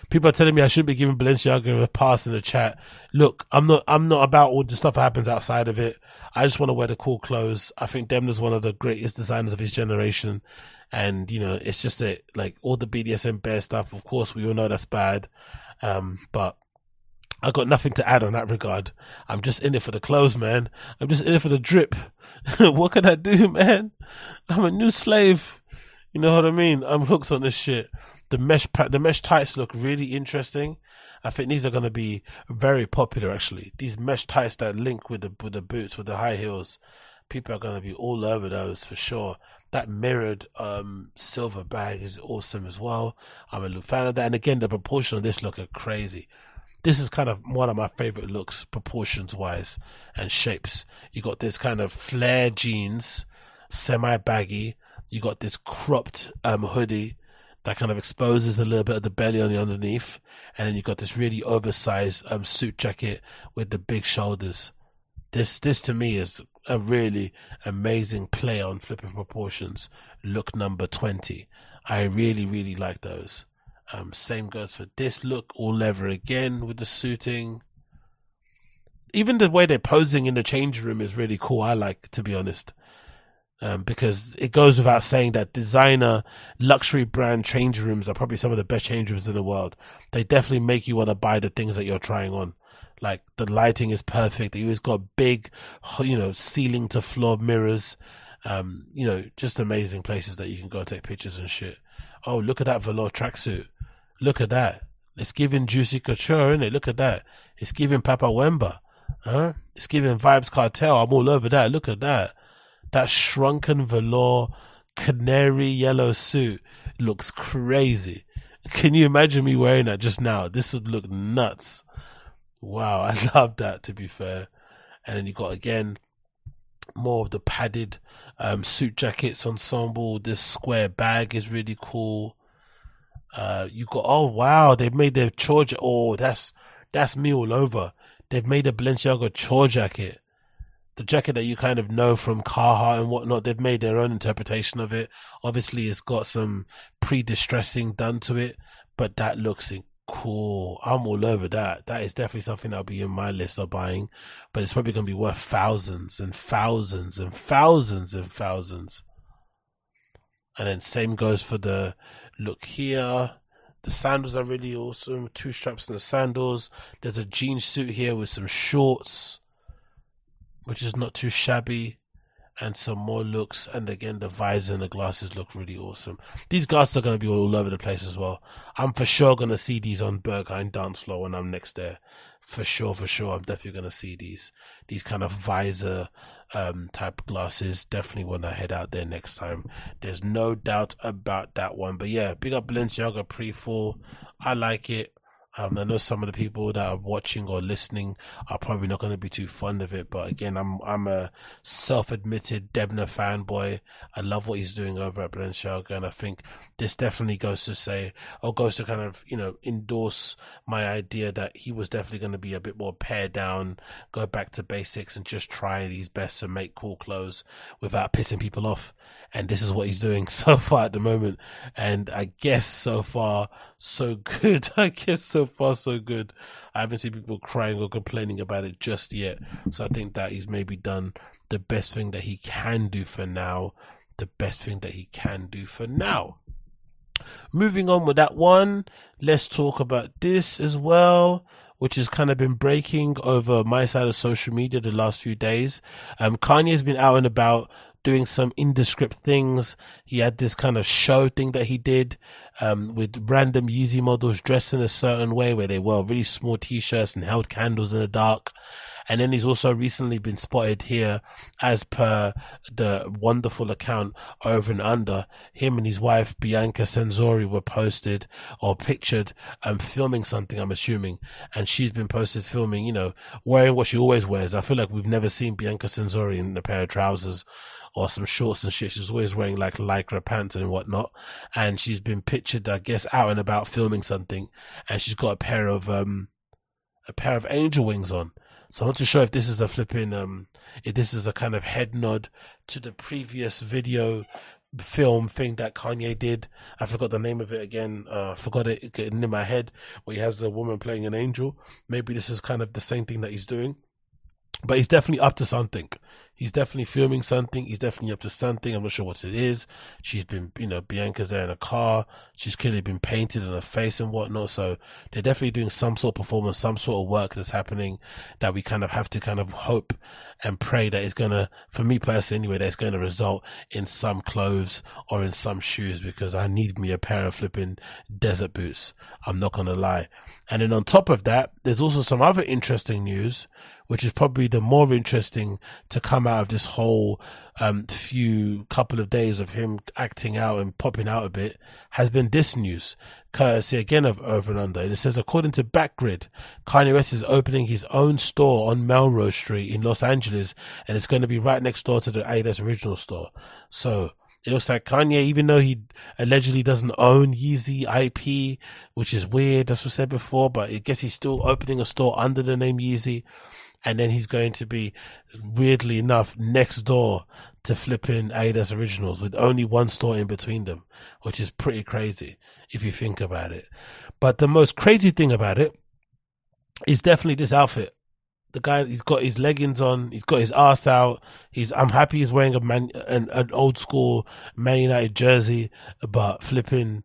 People are telling me I shouldn't be giving Balenciaga a pass in the chat. Look, I'm not. I'm not about all the stuff that happens outside of it. I just want to wear the cool clothes. I think Demna's one of the greatest designers of his generation, and you know, it's just that like all the BDSM bear stuff. Of course, we all know that's bad, um, but I got nothing to add on that regard. I'm just in it for the clothes, man. I'm just in it for the drip. <laughs> what can I do, man? I'm a new slave. You know what I mean? I'm hooked on this shit. The mesh the mesh tights look really interesting. I think these are going to be very popular. Actually, these mesh tights that link with the with the boots with the high heels, people are going to be all over those for sure. That mirrored um, silver bag is awesome as well. I'm a fan of that. And again, the proportion of this look are crazy this is kind of one of my favorite looks, proportions wise and shapes. You got this kind of flare jeans, semi baggy. You got this cropped um, hoodie that kind of exposes a little bit of the belly on the underneath, and then you've got this really oversized um, suit jacket with the big shoulders. This this to me is a really amazing play on flipping proportions. Look number twenty. I really really like those. Um, same goes for this look, all leather again with the suiting. Even the way they're posing in the change room is really cool. I like, to be honest, um, because it goes without saying that designer luxury brand change rooms are probably some of the best change rooms in the world. They definitely make you want to buy the things that you're trying on. Like the lighting is perfect. They always got big, you know, ceiling to floor mirrors. Um, you know, just amazing places that you can go take pictures and shit. Oh, look at that velour tracksuit. Look at that. It's giving Juicy Couture, isn't it? Look at that. It's giving Papa Wemba. Huh? It's giving Vibes Cartel. I'm all over that. Look at that. That shrunken velour canary yellow suit looks crazy. Can you imagine me wearing that just now? This would look nuts. Wow, <laughs> I love that to be fair. And then you got again more of the padded um, suit jackets ensemble. This square bag is really cool. Uh, you got oh wow, they've made their chore. oh, that's that's me all over. They've made a Balenciaga chore jacket, the jacket that you kind of know from Carhartt and whatnot. They've made their own interpretation of it. Obviously, it's got some pre-distressing done to it, but that looks cool. I'm all over that. That is definitely something that'll be in my list of buying, but it's probably going to be worth thousands and thousands and thousands and thousands. And then same goes for the look here. The sandals are really awesome. Two straps on the sandals. There's a jean suit here with some shorts, which is not too shabby. and some more looks. And again, the visor and the glasses look really awesome. These glasses are going to be all over the place as well. I'm for sure going to see these on Berghain dance floor when I'm next there. For sure, for sure. I'm definitely going to see these, these kind of visor, um, type glasses. Definitely when I head out there next time. There's no doubt about that one. But yeah, big up Balenciaga pre-fall. I like it. Um, I know some of the people that are watching or listening are probably not going to be too fond of it, but again, I'm I'm a self-admitted Demna fanboy. I love what he's doing over at Balenciaga, and I think this definitely goes to say, or goes to kind of you know endorse my idea that he was definitely going to be a bit more pared down, go back to basics, and just try his best to make cool clothes without pissing people off. And this is what he's doing <laughs> so far at the moment, and I guess so far so good. <laughs> I guess so far so good. I haven't seen people crying or complaining about it just yet. So I think that he's maybe done the best thing that he can do for now. The best thing that he can do for now. Moving on with that one, let's talk about this as well which has kind of been breaking over my side of social media the last few days. Um, Kanye's been out and about doing some indescript things. He had this kind of show thing that he did, um, with random Yeezy models dressed in a certain way where they wore really small t-shirts and held candles in the dark. And then he's also recently been spotted here as per the wonderful account over and under him and his wife Bianca Censori were posted or pictured um filming something I'm assuming and she's been posted filming you know wearing what she always wears I feel like we've never seen Bianca Censori in a pair of trousers or some shorts and shit. She's always wearing like lycra pants and whatnot. And she's been pictured, I guess, out and about filming something. And she's got a pair of, um, a pair of angel wings on. So I'm not too sure if this is a flipping, um, if this is a kind of head nod to the previous video film thing that Kanye did. I forgot the name of it again. Uh, forgot it getting in my head where he has a woman playing an angel. Maybe this is kind of the same thing that he's doing. But he's definitely up to something. He's definitely filming something. He's definitely up to something. I'm not sure what it is. She's been, you know, Bianca's there in a car. She's clearly been painted on her face and whatnot. So they're definitely doing some sort of performance, some sort of work that's happening that we kind of have to kind of hope and pray that it's going to, for me personally anyway, that's going to result in some clothes or in some shoes because I need me a pair of flipping desert boots. I'm not going to lie. And then on top of that, there's also some other interesting news, which is probably the more interesting to come out of this whole um, few couple of days of him acting out and popping out a bit has been this news, courtesy again of Over and Under. And it says, according to Backgrid, Kanye West is opening his own store on Melrose Street in Los Angeles, and it's going to be right next door to the Adidas original store. So, it looks like Kanye, even though he allegedly doesn't own Yeezy IP, which is weird, that's what I said before, but I guess he's still opening a store under the name Yeezy and then he's going to be weirdly enough next door to flipping Adidas Originals with only one store in between them, which is pretty crazy if you think about it. But the most crazy thing about it is definitely this outfit. The guy, he's got his leggings on, he's got his ass out. He's, I'm happy he's wearing a man, an, an old school Man United jersey, but flipping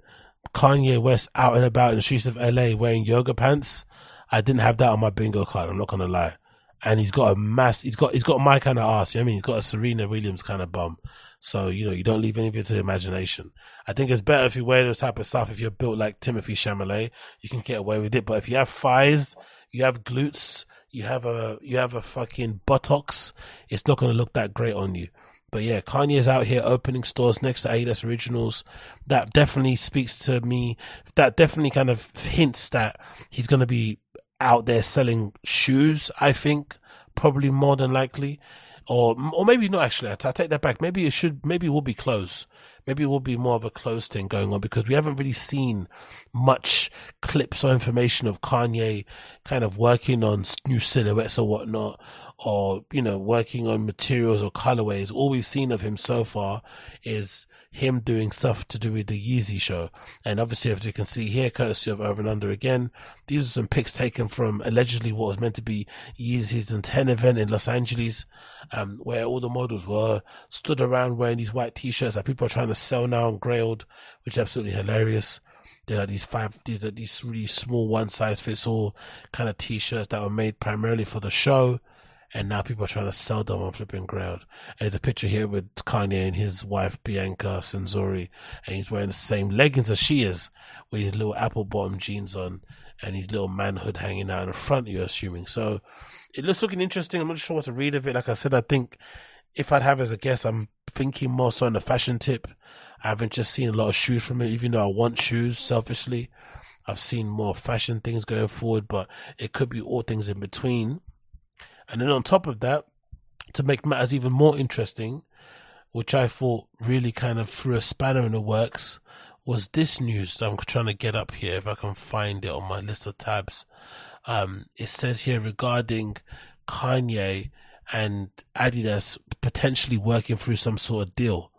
Kanye West out and about in the streets of LA wearing yoga pants. I didn't have that on my bingo card. I'm not gonna lie and he's got a mass. He's got he's got my kind of ass. You know what I mean, he's got a Serena Williams kind of bum. So you know, you don't leave anything to the imagination. I think it's better if you wear this type of stuff. If you're built like Timothée Chalamet, you can get away with it. But if you have thighs, you have glutes, you have a you have a fucking buttocks, it's not going to look that great on you. But yeah, Kanye's out here opening stores next to Adidas Originals. That definitely speaks to me. That definitely kind of hints that he's going to be out there selling shoes, I think, probably more than likely. Or, or maybe not actually. I, take that back. Maybe it should, maybe it will be close. Maybe it will be more of a close thing going on because we haven't really seen much clips or information of Kanye kind of working on new silhouettes or whatnot or, you know, working on materials or colorways. All we've seen of him so far is him doing stuff to do with the Yeezy show. And obviously, as you can see here, courtesy of Over and Under again, these are some pics taken from allegedly what was meant to be Yeezy's 10 event in Los Angeles, um, where all the models were stood around wearing these white t-shirts that people are trying to sell now on Grailed, which is absolutely hilarious. They're these five, these are these really small one size fits all kind of t-shirts that were made primarily for the show and now people are trying to sell them on flipping Grailed. There's a picture here with Kanye and his wife Bianca Censori, and he's wearing the same leggings as she is, with his little apple bottom jeans on and his little manhood hanging out in the front. You're assuming so. It looks looking interesting. I'm not sure what to read of it. Like I said, I think if I'd have as a guess, I'm thinking more so on the fashion tip. I haven't just seen a lot of shoes from it, even though I want shoes selfishly. I've seen more fashion things going forward, but it could be all things in between. And then on top of that, to make matters even more interesting, which I thought really kind of threw a spanner in the works, was this news I'm trying to get up here if I can find it on my list of tabs. Um, it says here regarding Kanye and Adidas potentially working through some sort of deal.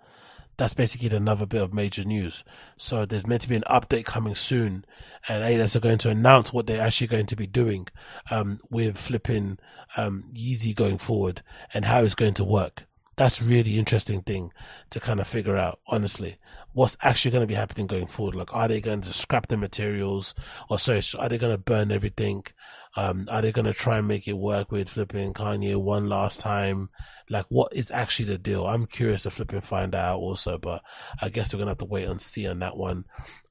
That's basically another bit of major news. So there's meant to be an update coming soon, and Adidas are going to announce what they're actually going to be doing um, with flipping um, Yeezy going forward and how it's going to work. That's really interesting thing to kind of figure out, honestly what's actually going to be happening going forward. Like, are they going to scrap the materials or sorry, are they going to burn everything? Um, are they going to try and make it work with flipping Kanye one last time? Like, what is actually the deal? I'm curious to flipping find out also, but I guess we're going to have to wait and see on that one.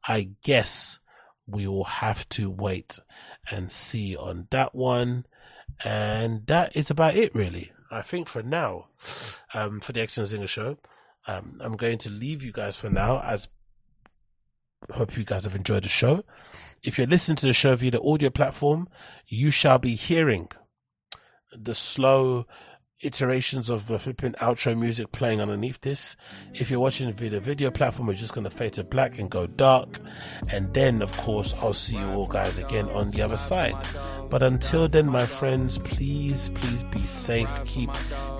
I guess we will have to wait and see on that one. And that is about it, really. I think for now, um, for the X Zinger show. Um, I'm going to leave you guys for now as hope you guys have enjoyed the show. If you're listening to the show via the audio platform, you shall be hearing the slow iterations of the flipping outro music playing underneath this. If you're watching via the video platform, it's just going to fade to black and go dark. And then, of course, I'll see you all guys again on the other side. But until then, my friends, please, please be safe. Keep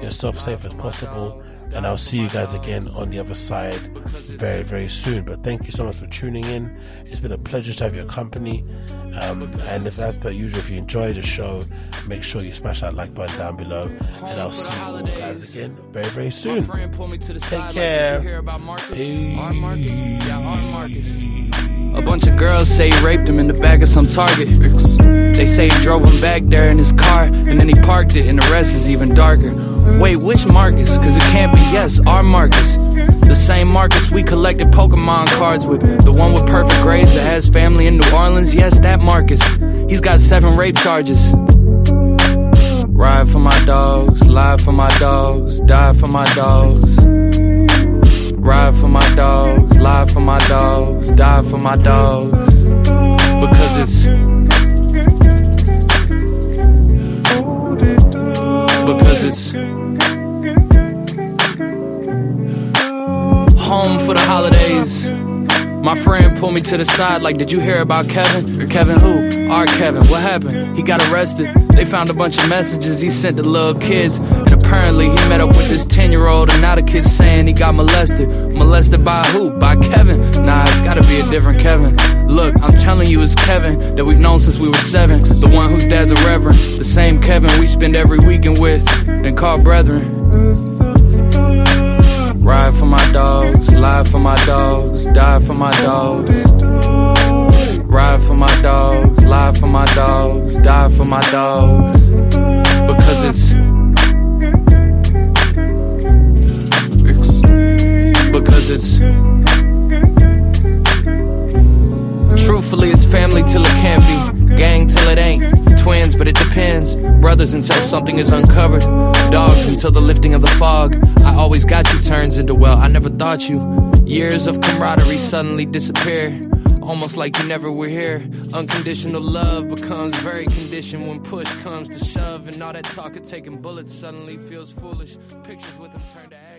yourself safe as possible and I'll see you guys again on the other side very, very soon. But thank you so much for tuning in. It's been a pleasure to have your company. Um, and if, as per usual, if you enjoy the show, make sure you smash that like button down below. And I'll see you all guys again very, very soon. Take care. Peace. A bunch of girls say he raped him in the back of some Target. They say he drove him back there in his car, and then he parked it, and the rest is even darker. Wait, which Marcus? Cause it can't be yes, our Marcus. The same Marcus we collected Pokemon cards with. The one with perfect grades that has family in New Orleans. Yes, that Marcus. He's got seven rape charges. Ride for my dogs, lie for my dogs, die for my dogs. Ride for my dogs, lie for my dogs, die for my dogs. Because it's. Home for the holidays. My friend pulled me to the side, like, Did you hear about Kevin? Kevin who? Our Kevin. What happened? He got arrested. They found a bunch of messages he sent to little kids. Apparently he met up with this 10 year old, and now the kid's saying he got molested. Molested by who? By Kevin. Nah, it's gotta be a different Kevin. Look, I'm telling you, it's Kevin that we've known since we were seven. The one whose dad's a reverend. The same Kevin we spend every weekend with and call brethren. Ride for my dogs, lie for my dogs, die for my dogs. Ride for my dogs, lie for my dogs, die for my dogs. Because it's. Truthfully, it's family till it can't be, gang till it ain't. Twins, but it depends. Brothers until something is uncovered. Dogs until the lifting of the fog. I always got you turns into, well, I never thought you. Years of camaraderie suddenly disappear. Almost like you never were here. Unconditional love becomes very conditioned when push comes to shove. And all that talk of taking bullets suddenly feels foolish. Pictures with them turn to.